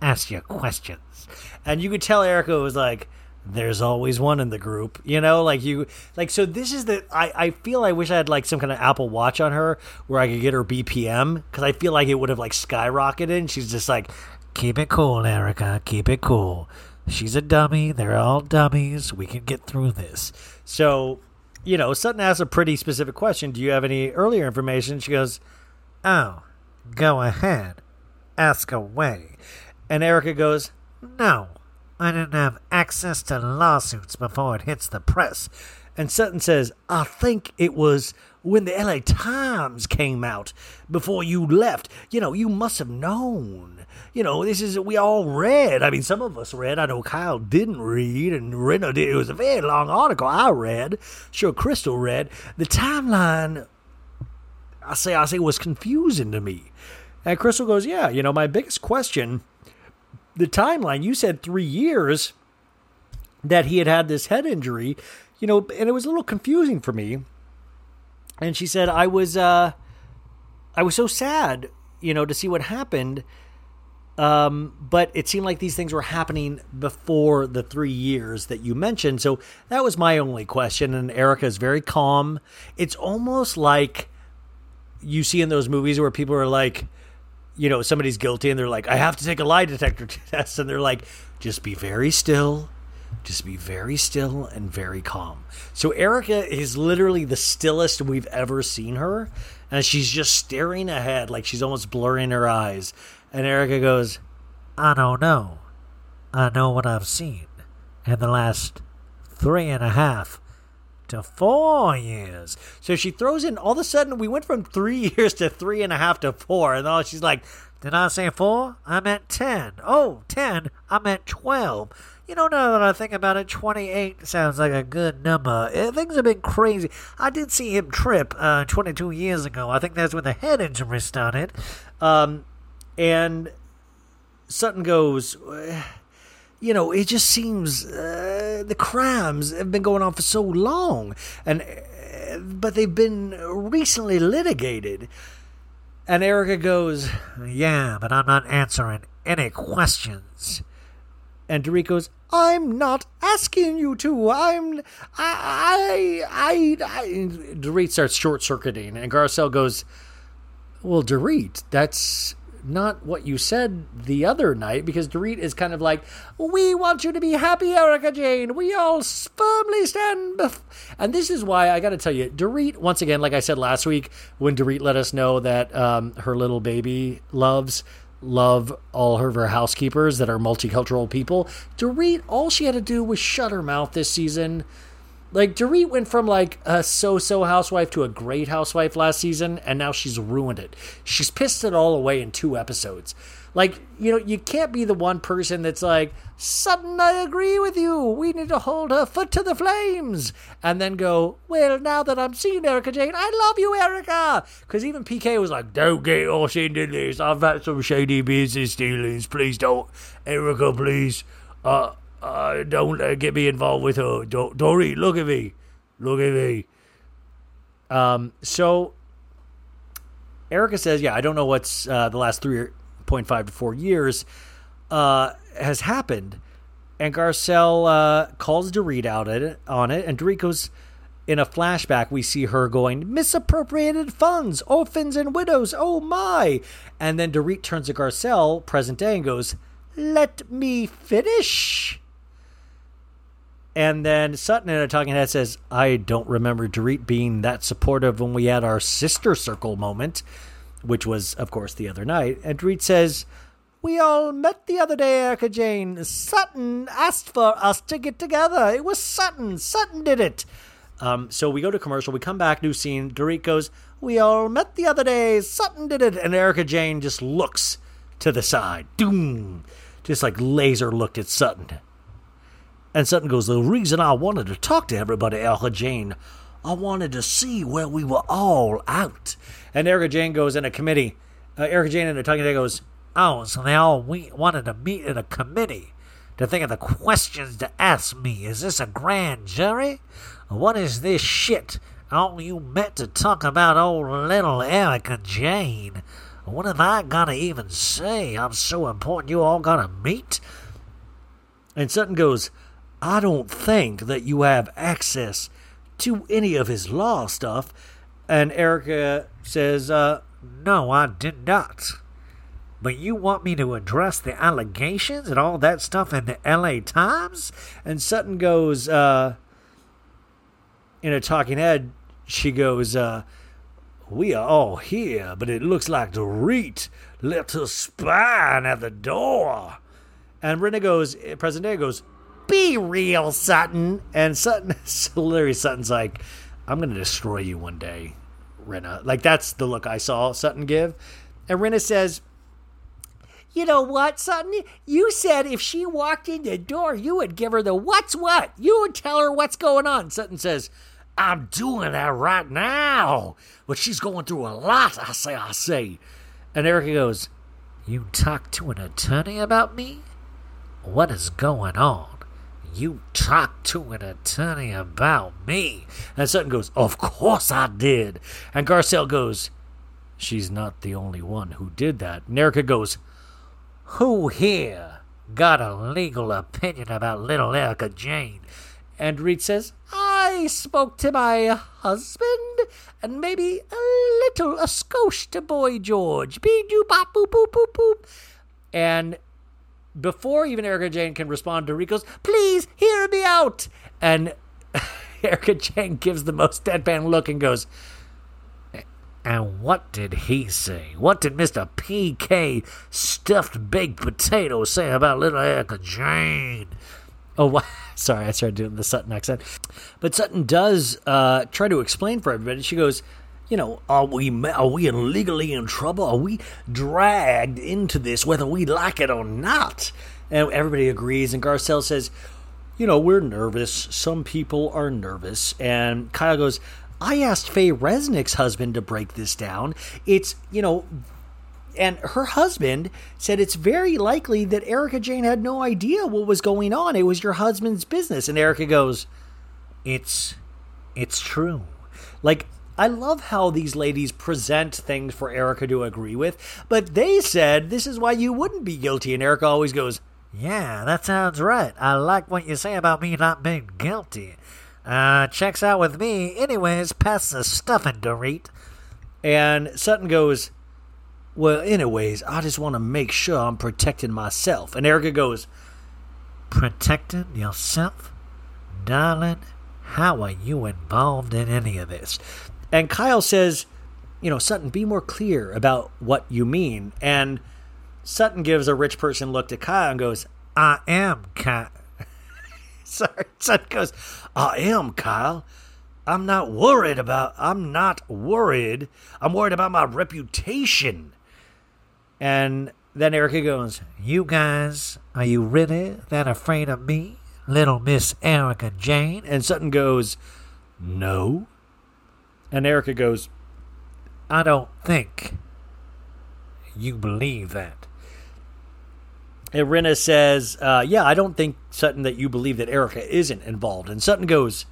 Ask your questions.
and you could tell erika was like there's always one in the group you know like you like so this is the i i feel i wish i had like some kind of apple watch on her where i could get her bpm because i feel like it would have like skyrocketed and she's just like
Keep it cool, Erika. Keep it cool. She's a dummy. They're all dummies. We can get through this.
so you know sutton asks a pretty specific question do you have any earlier information she goes
Oh, go ahead. Ask away.
and erika goes
No, I didn't have access to lawsuits before it hits the press.
And Sutton says, I think it was when the LA Times came out before you left. You know, you must have known. You know, this is, we all read. I mean, some of us read. I know Kyle didn't read, and Reno did. It was a very long article I read. Sure, Crystal read. The timeline, I say, I say, was confusing to me. And Crystal goes, Yeah, you know, my biggest question, the timeline, you said three years that he had had this head injury, you know, and it was a little confusing for me. And she said, I was, uh, I was so sad, you know, to see what happened. Um, but it seemed like these things were happening before the three years that you mentioned. So that was my only question. And Erika is very calm. It's almost like you see in those movies where people are like, you know, somebody's guilty and they're like, I have to take a lie detector *laughs* test. And they're like, just be very still. Just be very still and very calm. So Erika is literally the stillest we've ever seen her. And she's just staring ahead like she's almost blurring her eyes. And Erika goes,
I don't know. I know what I've seen in the last three and a half to four years.
So she throws in all of a sudden we went from three *laughs* years to three and a half to four, and all she's like,
Did I say four? I meant ten. Oh, ten. I meant twelve. You know, now that I think about it, 28 sounds like a good number. Eh, Things have been crazy. I did see him trip uh, 22 years ago. I think that's when the head injury started.
um, and Sutton goes, "Eh, you know, it just seems uh, the crimes have been going on for so long, and uh, but they've been recently litigated. And Erika goes,
Yeah, but I'm not answering any questions.
and Dorit goes, I'm not asking you to. I'm. I. I. I. I. Dorit starts short circuiting, and Garcelle goes, Well, Dorit, that's not what you said the other night because Dorit is kind of like, We want you to be happy, Erika Jayne. We all firmly stand. Bef-. And this is why I got to tell you, Dorit, once again, like I said last week, when Dorit let us know that um, her little baby loves love all of her housekeepers that are multicultural people. Dorit, all she had to do was shut her mouth this season. Like Dorit went from like a so-so housewife to a great housewife last season, and now she's ruined it. She's pissed it all away in two episodes. Like, you know, you can't be the one person that's like, Sutton, I agree with you. We need to hold her foot to the flames. And then go, Well, now that I'm seeing Erika Jayne, I love you, Erika. Because even PK was like, Don't get us into this. I've had some shady business dealings. Please don't. Erika, please. Uh, uh, don't uh, get me involved with her. Don't, Dory, look at me. Look at me. Um, so Erika says, "Yeah, I don't know what's uh, the last three point five to four years uh, has happened." And Garcelle uh, calls Dorit out it, on it, and Dorit goes. In a flashback, we see her going, misappropriated funds, orphans and widows, oh my. And then Dorit turns to Garcelle, present day, and goes, Let me finish. And then Sutton in a talking head says, I don't remember Dorit being that supportive when we had our sister circle moment, which was, of course, the other night. And Dorit says, We all met the other day, Erika Jayne. Sutton asked for us to get together. It was Sutton. Sutton did it. Um, so we go to commercial. We come back, new scene. Dorit goes, We all met the other day. Sutton did it. And Erika Jayne just looks to the side. Doom. Just like laser looked at Sutton. And Sutton goes, The reason I wanted to talk to everybody, Erika Jayne, I wanted to see where we were all out. And Erika Jayne goes in a committee. Uh, Erika Jayne in a talking head goes,
Oh, so they all we wanted to meet in a committee to think of the questions to ask me. Is this a grand jury? What is this shit? All you met to talk about old little Erika Jayne. What have I got to even say? I'm so important you all got to meet?
And Sutton goes, I don't think that you have access to any of his law stuff. And Erika says, uh,
No, I did not. But you want me to address the allegations and all that stuff in the LA Times?
And Sutton goes, uh, in a talking head, she goes, uh, We are all here, but it looks like Dorit left her spine at the door. And Brenda goes, President Day goes, Be real, Sutton. And Sutton, *laughs* Larry Sutton's like, I'm going to destroy you one day, Rinna. Like, that's the look I saw Sutton give. And Rinna says, you know what, Sutton? You said if she walked in the door, you would give her the what's what. You would tell her what's going on. Sutton says, I'm doing that right now. But she's going through a lot, I say, I say. And Erika goes,
You talked to an attorney about me? What is going on? You talked to an attorney about me.
And Sutton goes, Of course I did. And Garcelle goes, She's not the only one who did that. And goes,
Who here got a legal opinion about little Erika Jayne?
And Reed says, I spoke to my husband, and maybe a little a skosh to boy George. Be doo bop boop boop boop boop. And before even Erika Jayne can respond, Dorit goes, Please hear me out. And *laughs* Erika Jayne gives the most deadpan look and goes,
And what did he say? What did Mr. PK stuffed baked potato say about little Erika Jayne?
Oh, *laughs* sorry, I started doing the Sutton accent. But Sutton does uh, try to explain for everybody. She goes, you know, are we are we legally in trouble? Are we dragged into this, whether we like it or not? And everybody agrees. And Garcelle says, you know, we're nervous. Some people are nervous. And Kyle goes, I asked Faye Resnick's husband to break this down. It's, you know, and her husband said it's very likely that Erika Jayne had no idea what was going on. It was your husband's business. And Erika goes, It's it's true. Like I love how these ladies present things for Erika to agree with, but they said this is why you wouldn't be guilty. And Erika always goes,
Yeah, that sounds right. I like what you say about me not being guilty. Uh, checks out with me. Anyways, pass the stuffing, Dorit.
And Sutton goes, Well, anyways, I just want to make sure I'm protecting myself. And Erika goes,
Protecting yourself? Darling, how are you involved in any of this?
And Kyle says, You know, Sutton, be more clear about what you mean. And Sutton gives a rich person look to Kyle and goes,
I am Kyle. *laughs*
Sorry, Sutton goes, I am Kyle. I'm not worried about, I'm not worried. I'm worried about my reputation. And then Erika goes,
You guys, are you really that afraid of me, little Miss Erika Jayne?
And Sutton goes, No. And Erika goes,
I don't think you believe that.
And says, uh, Yeah, I don't think, Sutton, that you believe that Erika isn't involved. And Sutton goes,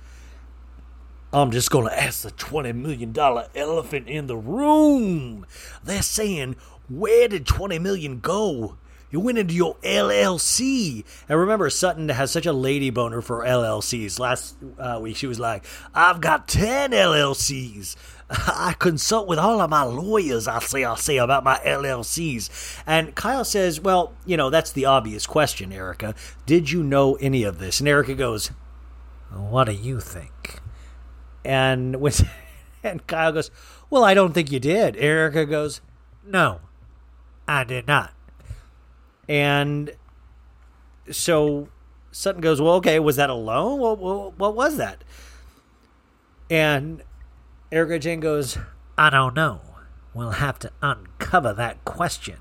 I'm just going to ask the $20 million elephant in the room. They're saying, where did 20 million go? It went into your LLC.
And remember, Sutton has such a lady boner for LLCs. Last uh, week, she was like,
I've got 10 LLCs. *laughs* I consult with all of my lawyers, I say, I'll say about my LLCs.
And Kyle says, Well, you know, that's the obvious question, Erika. Did you know any of this? And Erika goes,
What do you think?
And when, *laughs* and Kyle goes, Well, I don't think you did. Erika goes,
No, I did not.
And so Sutton goes, Well, okay, was that a loan? What, what, what was that? And Erika Jayne goes,
I don't know. We'll have to uncover that question.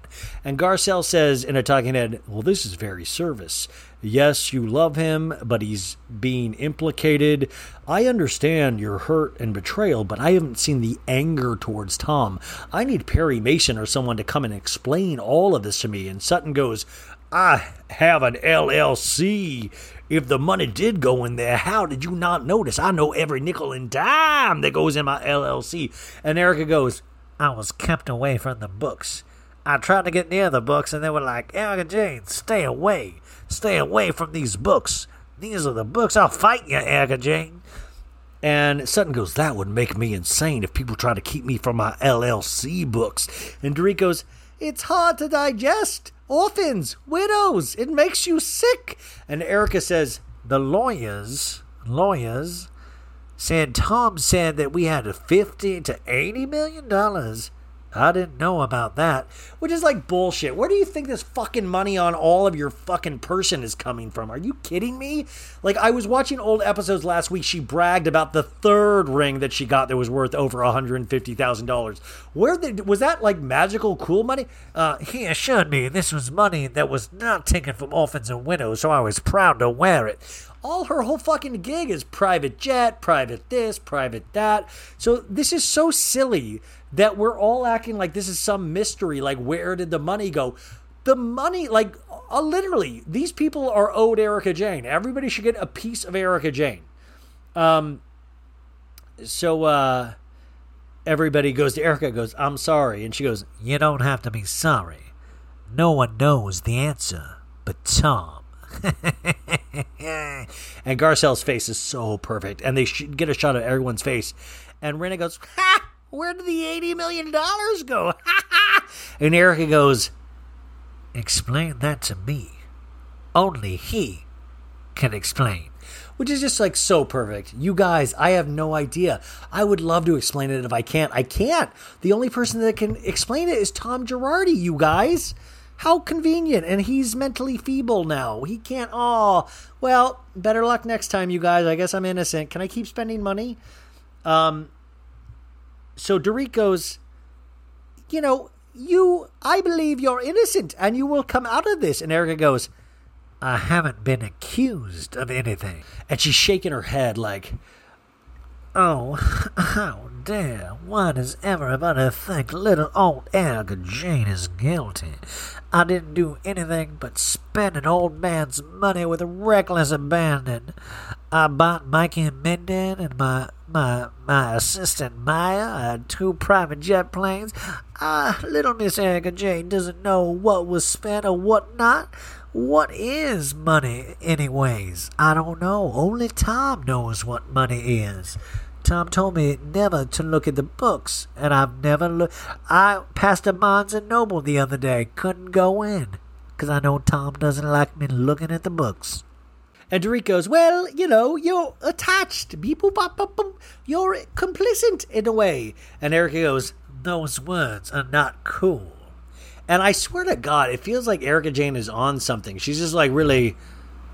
And Garcelle says in a talking head, Well, this is very service. Yes, you love him, but he's being implicated. I understand your hurt and betrayal, but I haven't seen the anger towards Tom. I need Perry Mason or someone to come and explain all of this to me. And Sutton goes,
I have an LLC. If the money did go in there, how did you not notice? I know every nickel and dime that goes in my LLC.
And Erika goes,
I was kept away from the books. I tried to get near the books, and they were like, Erika Jayne, stay away. Stay away from these books. These are the books. I'll fight you, Erika Jayne.
And Sutton goes, That would make me insane if people try to keep me from my LLC books.
And Dorit goes, It's hard to digest. Orphans, widows, it makes you sick. And Erika says,
The lawyers, lawyers, said Tom said that we had 50 to 80 million dollars. I didn't know about that.
Which is like bullshit. Where do you think this fucking money on all of your fucking person is coming from? Are you kidding me? Like, I was watching old episodes last week. She bragged about the third ring that she got that was worth over $150,000. Where did, was that like magical cool money?
Uh, he assured me this was money that was not taken from orphans and widows, so I was proud to wear it
all her whole fucking gig is private jet, private this, private that. So this is so silly that we're all acting like this is some mystery. Like, where did the money go? The money, like, uh, literally, these people are owed Erika Jayne. Everybody should get a piece of Erika Jayne. Um, so, uh, everybody goes to Erika, goes, I'm sorry. And she goes,
You don't have to be sorry. No one knows the answer but Tom. *laughs*
and Garcelle's face is so perfect. And they should get a shot of everyone's face. And Rinna goes, Ha! Where did the $80 million go? *laughs* and Erika goes,
Explain that to me. Only he can explain.
Which is just like so perfect. You guys, I have no idea. I would love to explain it if I can't. I can't. The only person that can explain it is Tom Girardi, you guys. How convenient. And he's mentally feeble now. He can't. Oh, well, better luck next time, you guys. I guess I'm innocent. Can I keep spending money? Um, so Dorit goes, You know, you, I believe you're innocent and you will come out of this. And Erika goes,
I haven't been accused of anything.
And she's shaking her head like,
Oh, *laughs* how dare one is everybody think little old Erika Jayne is guilty? I didn't do anything but spend an old man's money with reckless abandon. I bought Mikey and Minden and my my my assistant Maya had two private jet planes. Ah, little Miss Erika Jayne doesn't know what was spent or what not. What is money, anyways? I don't know. Only Tom knows what money is. Tom told me never to look at the books, and I've never looked. I passed a Barnes and Noble the other day, couldn't go in, 'cause I know Tom doesn't like me looking at the books.
And Dorit goes, Well, you know, you're attached. Beep, boop, bop, bop, boop. You're complicit in a way. And Erika goes,
Those words are not cool.
And I swear to God, it feels like Erika Jayne is on something. She's just like really,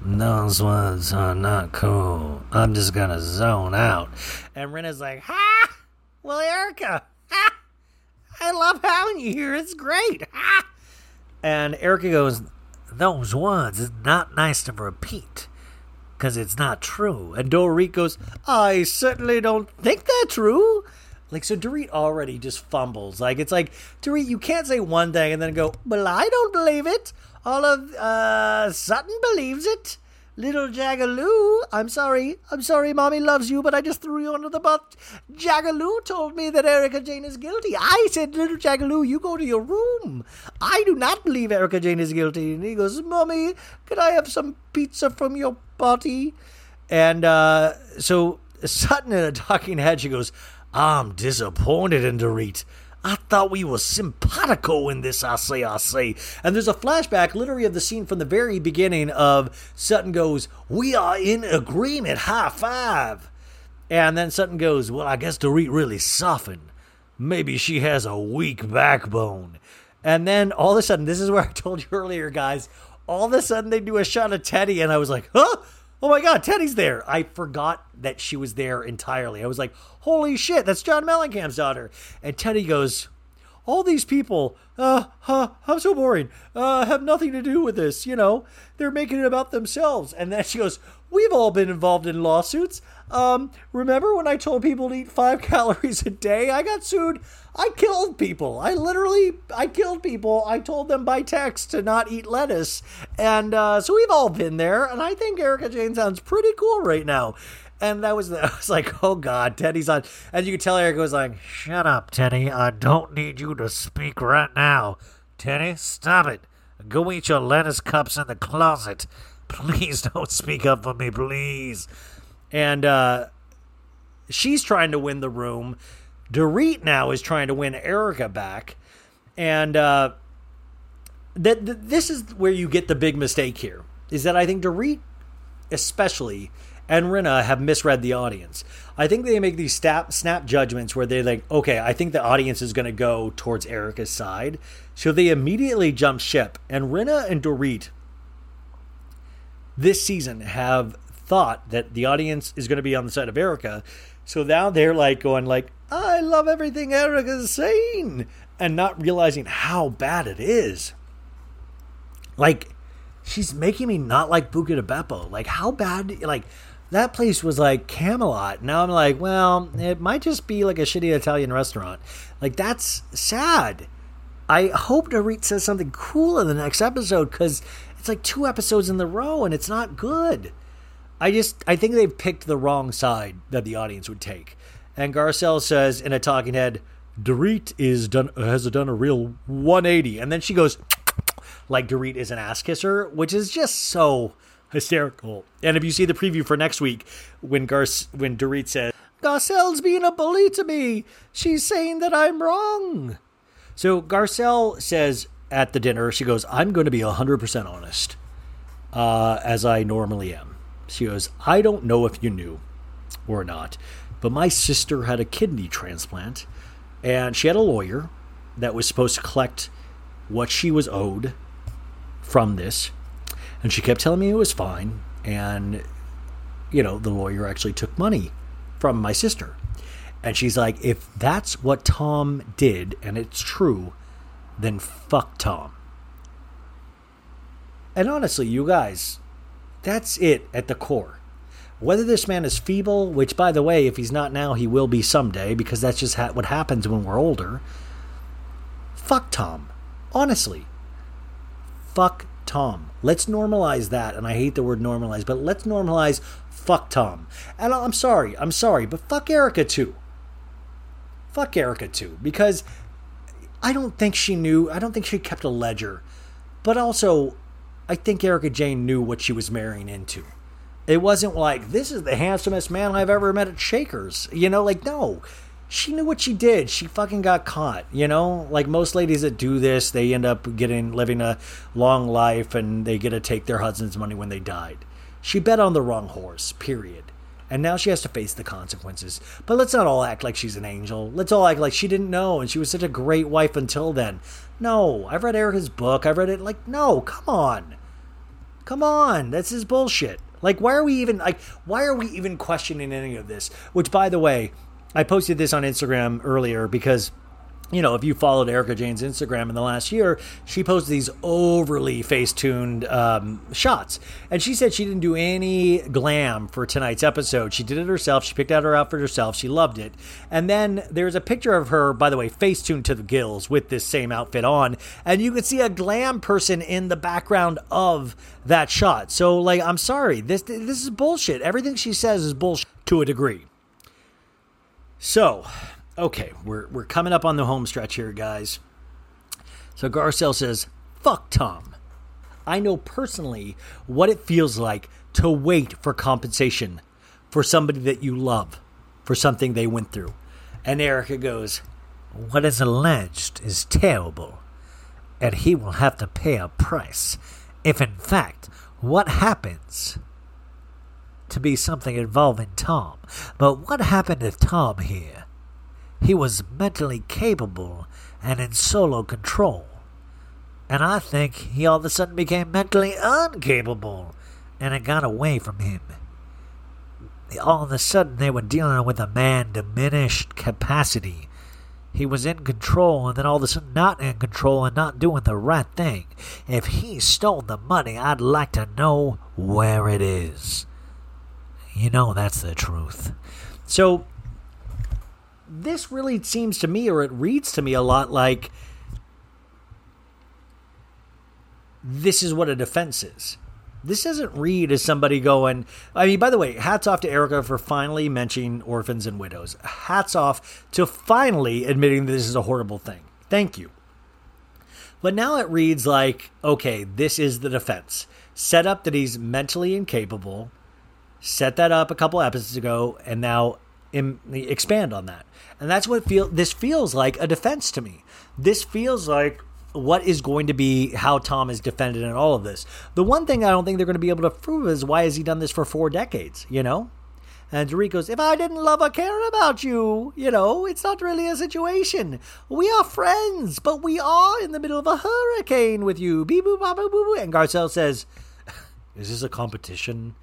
those ones are not cool. I'm just gonna zone out. And Rinna's like, ha! Well, Erika, ha! I love having you here. It's great. Ha! And Erika goes,
Those ones is not nice to repeat. Because it's not true.
And Dorit goes, I certainly don't think that's true. Like, so Dorit already just fumbles. Like, it's like, Dorit, you can't say one thing and then go, well, I don't believe it. All of, uh, Sutton believes it. Little Jagaloo, I'm sorry. I'm sorry, Mommy loves you, but I just threw you under the bus. Jagaloo told me that Erika Jayne is guilty. I said, Little Jagaloo, you go to your room. I do not believe Erika Jayne is guilty. And he goes, Mommy, can I have some pizza from your party? And uh, so Sutton in a talking head, she goes, I'm disappointed in Dorit. I thought we were simpatico in this, I say, I say. And there's a flashback, literally, of the scene from the very beginning of Sutton goes, We are in agreement, high five. And then Sutton goes, Well, I guess Dorit really softened. Maybe she has a weak backbone. And then all of a sudden, this is where *laughs* I told you earlier, guys, all of a sudden they do a shot of Teddi, and I was like, Huh? Oh my God, Teddi's there. I forgot that she was there entirely. I was like, holy shit, that's John Mellencamp's daughter. And Teddi goes, all these people, uh, huh, I'm so boring, uh, have nothing to do with this, you know, they're making it about themselves. And then she goes, we've all been involved in lawsuits. Um, remember when I told people to eat five *laughs* calories a day? I got sued. I killed people. I literally, I killed people. I told them by text to not eat lettuce. And, uh, so we've all been there. And I think Erika Jayne sounds pretty cool right now. And that was, *laughs* I was like, oh God, Teddi's on. And you could tell Erika was like,
Shut up, Teddi. I don't need you to speak right now. Teddi, stop it. Go eat your lettuce cups in the closet. *laughs* Please don't speak up for me, please.
and uh, she's trying to win the room. Dorit now is trying to win Erika back, and uh, that th- this is where you get the big mistake here. Is that I think Dorit, especially, and Rinna have misread the audience. I think they make these snap snap judgments where they're like, okay, I think the audience is going to go towards Erika's side, so they immediately jump ship. And Rinna and Dorit this season have thought that the audience is going to be on the side of Erika. So now they're like going like, I love everything Erika's saying and not realizing how bad it is. Like she's making me not like de Beppo. Like how bad like that place was like Camelot. Now I'm like, well, it might just be like a shitty Italian restaurant. Like that's sad. I hope Dorit says something cool in the next episode because it's like two episodes in the row and it's not good. I just I think they've picked the wrong side that the audience would take. And Garcelle says in a talking head, Dorit is done has done a real 180, and then she goes *tsk* like Dorit is an ass kisser, which is just so hysterical. And if you see the preview for next week, when Gar when Dorit says Garcelle's being a bully to me, she's saying that I'm wrong. So Garcelle says at the dinner, she goes, I'm going to be 100% honest, uh, as I normally am. She goes, I don't know if you knew or not, but my sister had a kidney transplant, and she had a lawyer that was supposed to collect what she was owed from this. And she kept telling me it was fine. And, you know, the lawyer actually took money from my sister. And she's like, if that's what Tom did and it's true, then fuck Tom. And honestly, you guys, that's it at the core. Whether this man is feeble, which, by the way, if he's not now, he will be someday, because that's just ha- what happens when we're older. Fuck Tom. Honestly. Fuck Tom. Let's normalize that. And I hate the word normalize, but let's normalize fuck Tom. And I'm sorry, I'm sorry, but fuck Erika too. Fuck Erika too. Because I don't think she knew, I don't think she kept a ledger. But also, I think Erika Jayne knew what she was marrying into. It wasn't like, this is the handsomest man I've ever met at Shakers. You know, like, no. She knew what she did. She fucking got caught, you know? Like most ladies that do this, they end up getting living a long life and they get to take their husband's money when they died. She bet on the wrong horse, period. And now she has to face the consequences. But let's not all act like she's an angel. Let's all act like she didn't know and she was such a great wife until then. No, I've read Erika's book. I've read it. Like, no, come on. Come on. That's his bullshit. Like, why are we even, like, why are we even questioning any of this? Which, by the way, I posted this on Instagram earlier because you know, if you followed Erika Jayne's Instagram in the last year, she posted these overly face tuned um, shots. And she said she didn't do any glam for tonight's episode. She did it herself. She picked out her outfit herself. She loved it. And then there's a picture of her, by the way, face tuned to the gills with this same outfit on. And you can see a glam person in the background of that shot. So, like, I'm sorry. This, this is bullshit. Everything she says is bullshit to a degree. So, okay, we're we're coming up on the home stretch here, guys. So Garcelle says, "Fuck Tom. I know personally what it feels like to wait for compensation for somebody that you love for something they went through." And Erika goes,
What is alleged is terrible, and he will have to pay a price if, in fact, what happens to be something involving Tom. But what happened to Tom here? He was mentally capable and in solo control. And I think he all of a sudden became mentally incapable and it got away from him. All of a sudden, they were dealing with a man diminished capacity. He was in control and then all of a sudden not in control and not doing the right thing. If he stole the money, I'd like to know where it is. You know that's the truth.
So this really seems to me, or it reads to me a lot like this is what a defense is. This doesn't read as somebody going. I mean, by the way, hats off to Erika for finally mentioning orphans and widows. Hats off to finally admitting that this is a horrible thing. Thank you. But now it reads like, okay, this is the defense. Set up that he's mentally incapable. Set that up a couple episodes ago, and now Im- expand on that. And that's what feel this feels like a defense to me. This feels like what is going to be how Tom is defended in all of this. The one thing I don't think they're going to be able to prove is why has he done this for four decades, you know? And goes, If I didn't love or care about you, you know, it's not really a situation. We are friends, but we are in the middle of a hurricane with you. Bee boo ba boo boo boo. And Garcelle says, *laughs* Is this a competition?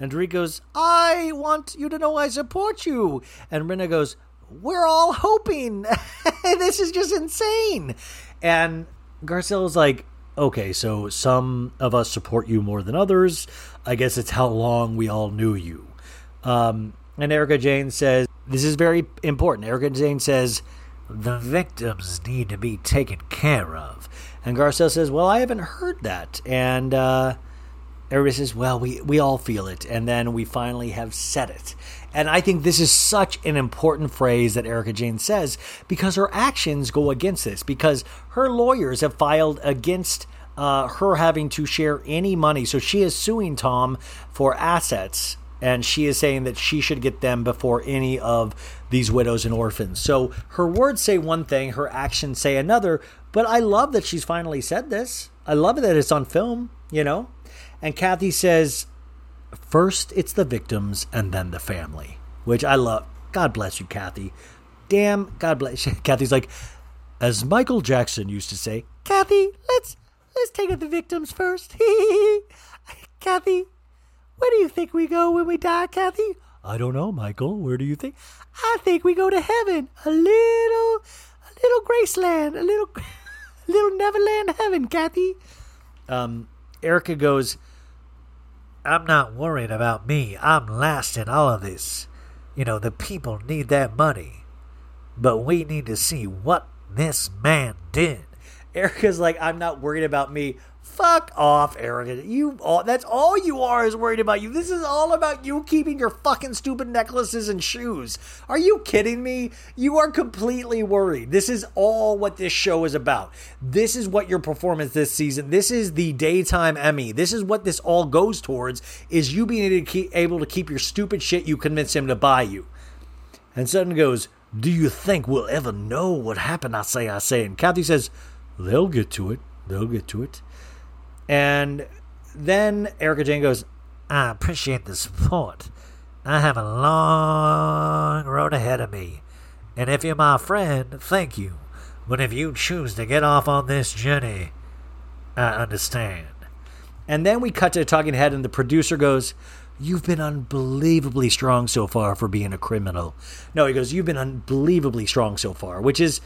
And Dorit goes, I want you to know I support you. And Rinna goes, We're all hoping. *laughs* this is just insane. And Garcelle is like, Okay, so some of us support you more than others. I guess it's how long we all knew you. Um, and Erika Jayne says, This is very important. Erika Jayne says,
The victims need to be taken care of.
And Garcelle says, Well, I haven't heard that. And uh, everybody says, Well, we, we all feel it. And then we finally have said it. And I think this is such an important phrase that Erika Jayne says because her actions go against this, because her lawyers have filed against uh, her having to share any money. So she is suing Tom for assets and she is saying that she should get them before any of these widows and orphans. So her words say one thing, her actions say another, but I love that she's finally said this. I love that it's on film, you know? And Kathy says, first it's the victims and then the family, which I love. God bless you, Kathy. Damn, God bless you. *laughs* Kathy's like, as Michael Jackson used to say, Kathy, let's let's take it the victims first. *laughs* Kathy, where do you think we go when we die, Kathy? I don't know, Michael. Where do you think? I think we go to heaven. A little, a little Graceland, a little, *laughs* a little Neverland heaven, Kathy. Um, Erika goes,
I'm not worried about me. I'm last in all of this. You know, the people need that money. But we need to see what this man did. *laughs*
Erika's like, I'm not worried about me. Fuck off, Erika. You all that's all you are is worried about you. This is all about you keeping your fucking stupid necklaces and shoes. Are you kidding me? You are completely worried. This is all what this show is about. This is what your performance this season. This is the daytime Emmy. This is what this all goes towards is you being able to keep, able to keep your stupid shit you convince him to buy you. And Sutton goes, Do you think we'll ever know what happened? I say, I say. And Kathy says, They'll get to it. They'll get to it. And then Erika Jayne goes,
I appreciate the support. I have a long road ahead of me. And if you're my friend, thank you. But if you choose to get off on this journey, I understand.
And then we cut to a talking head, and the producer goes, You've been unbelievably strong so far for being a criminal. No, he goes, You've been unbelievably strong so far, which is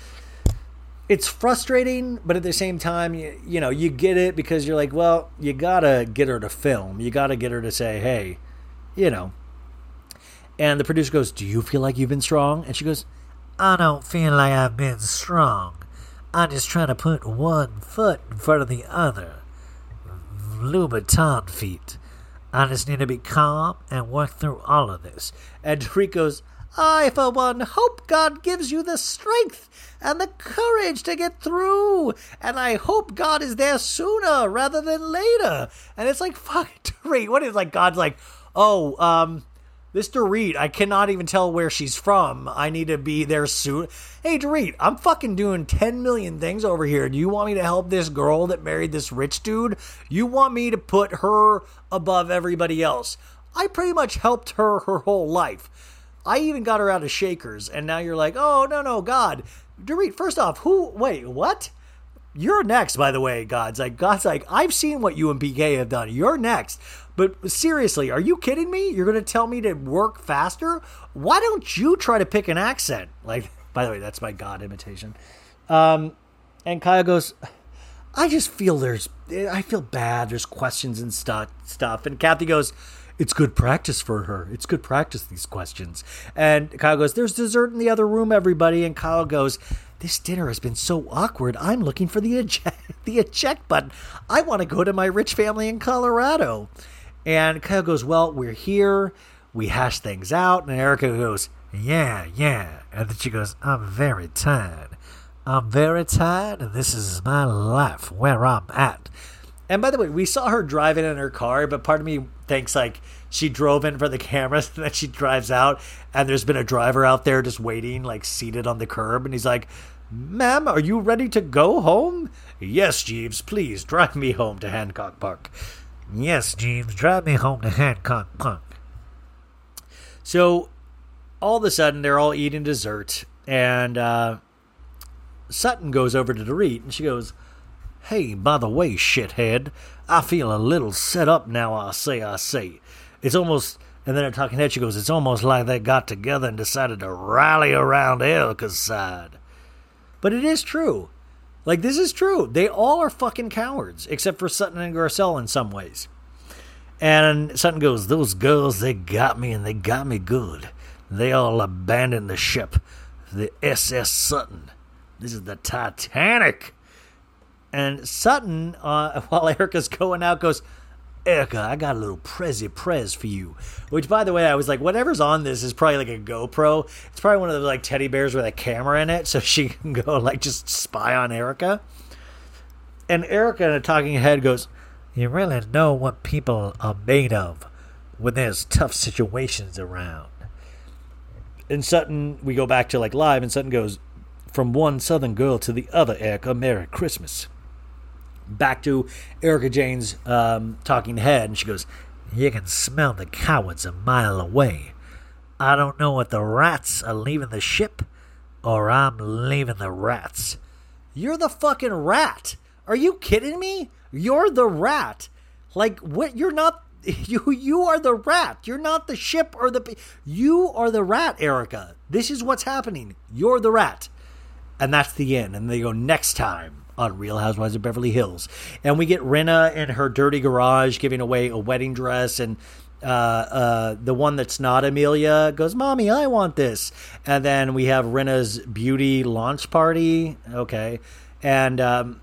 it's frustrating, but at the same time, you, you know, you get it because you're like, well, you gotta get her to film. You gotta get her to say, hey, you know. And the producer goes, Do you feel like you've been strong? And she goes,
I don't feel like I've been strong. I'm just trying to put one foot in front of the other. Louboutin feet. I just need to be calm and work through all of this.
And *laughs* goes, I, for one, hope God gives you the strength and the courage to get through. And I hope God is there sooner rather than later. And it's like, *laughs* fuck, Dorit. What is like, God's like, oh, um, this Dorit, I cannot even tell where she's from. I need to be there soon. Hey, Dorit, I'm fucking doing 10 million things over here. Do you want me to help this girl that married this rich dude? You want me to put her above everybody else? I pretty much helped her her whole life. I even got her out of Shakers, and now you're like, oh, no, no, God. Dorit, first off, who, wait, what? You're next, by the way, God's like, God's like, I've seen what you and PK have done. You're next. But seriously, are you kidding me? You're going to tell me to work faster? Why don't you try to pick an accent? Like, *laughs* by the way, that's my God imitation. Um, and Kyle goes, I just feel there's, I feel bad. There's questions and stuff. Stuff. And Kathy goes, it's good practice for her. It's good practice, these questions. And Kyle goes, There's dessert in the other room, everybody. And Kyle goes, This dinner has been so awkward. I'm looking for the eject, *laughs* the eject button. I want to go to my rich family in Colorado. And Kyle goes, Well, we're here. We hash things out. And Erica goes,
Yeah, yeah. And then she goes, I'm very tired. I'm very tired, and this is my life where I'm at.
And by the way, we saw her driving in her car, but part of me thinks like she drove in for the cameras *laughs* and then she drives out and there's been a driver out there just waiting, like seated on the curb, and he's like, Ma'am, are you ready to go home? Yes, Jeeves, please drive me home to Hancock Park.
Yes, Jeeves, drive me home to Hancock Park.
So all of a sudden they're all eating dessert and uh, Sutton goes over to Dorit and she goes, Hey, by the way, shithead, I feel a little set up now, I say, I say. It's almost, and then her talking head, she goes, It's almost like they got together and decided to rally around Erika's side. But it is true. Like, this is true. They all are fucking cowards, except for Sutton and Garcelle in some ways. And Sutton goes, Those girls, they got me and they got me good. They all abandoned the ship. The SS Sutton. This is the Titanic. And Sutton, uh, *laughs* while Erika's going out, goes, Erika, I got a little prezi prez for you. Which, by the way, I was like, whatever's on this is probably like a GoPro. It's probably one of those like teddy bears with a camera in it, *laughs* so she can go like just spy on Erika. And Erika in a talking head goes,
You really know what people are made of when there's tough situations around.
And Sutton, we go back to like live, and Sutton goes, From one southern girl to the other, Erika, Merry Christmas back to Erika Jayne's um, talking head, and she goes,
You can smell the cowards a mile away. I don't know if the rats are leaving the ship or I'm leaving the rats.
You're the fucking rat. Are you kidding me? You're the rat. Like what you're not *laughs* you you are the rat. You're not the ship or the you are the rat, Erika. This is what's happening. You're the rat. And that's the end. And they go next time on Real Housewives of Beverly Hills. And we get Rinna in her dirty garage giving away a wedding dress and uh, uh, the one that's not Amelia goes, Mommy, I want this. And then we have Rinna's beauty launch party. Okay. And um,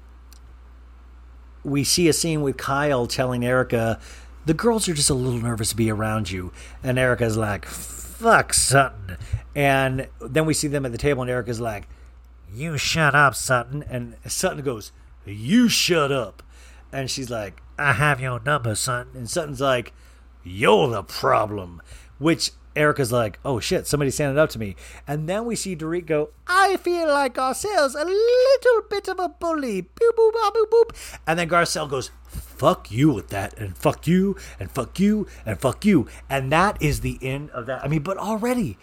we see a scene with Kyle telling Erika, the girls are just a little nervous to be around you. And Erika's like, fuck Sutton. And then we see them at the table, and Erika's like,
you shut up, Sutton.
And Sutton goes, You shut up. And she's like,
I have your number, son.
And Sutton's like, You're the problem. Which Erika's like, Oh shit, somebody's standing up to me. And then we see Dorit go, I feel like Garcelle's a little bit of a bully. Boop, boop, boop, boop. And then Garcelle goes, Fuck you with that, and fuck you, and fuck you, and fuck you. And that is the end of that. I mean, but already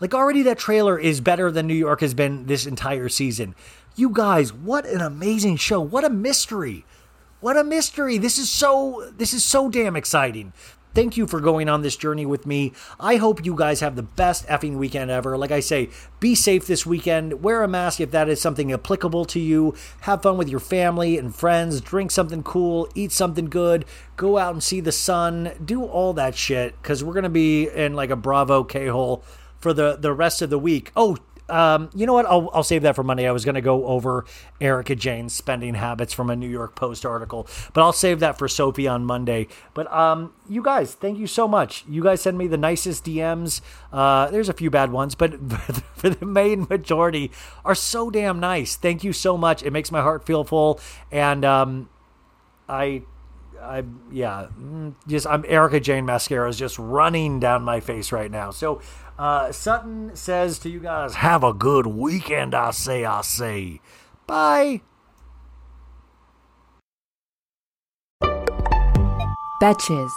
like already that trailer is better than New York has been this entire season. You guys, what an amazing show. What a mystery. What a mystery. This is so this is so damn exciting. Thank you for going on this journey with me. I hope you guys have the best effing weekend ever. Like I say, be safe this weekend. Wear a mask if that is something applicable to you. Have fun with your family and friends. Drink something cool. Eat something good. Go out and see the sun. Do all that shit because we're going to be in like a Bravo K hole for the, the rest of the week. Oh, um, you know what? I'll, I'll save that for Monday. I was going to go over Erika Jayne's spending habits from a New York Post article, but I'll save that for Sophie on Monday. But um, you guys, thank you so much. You guys send me the nicest DMs. Uh, there's a few bad ones, but *laughs* for the main majority are so damn nice. Thank you so much. It makes my heart feel full, and um, I I yeah, mm, just I'm Erika Jayne mascara is just running down my face right now. So uh, Sutton says to you guys,
Have a good weekend, I say, I say.
bye.
Betches.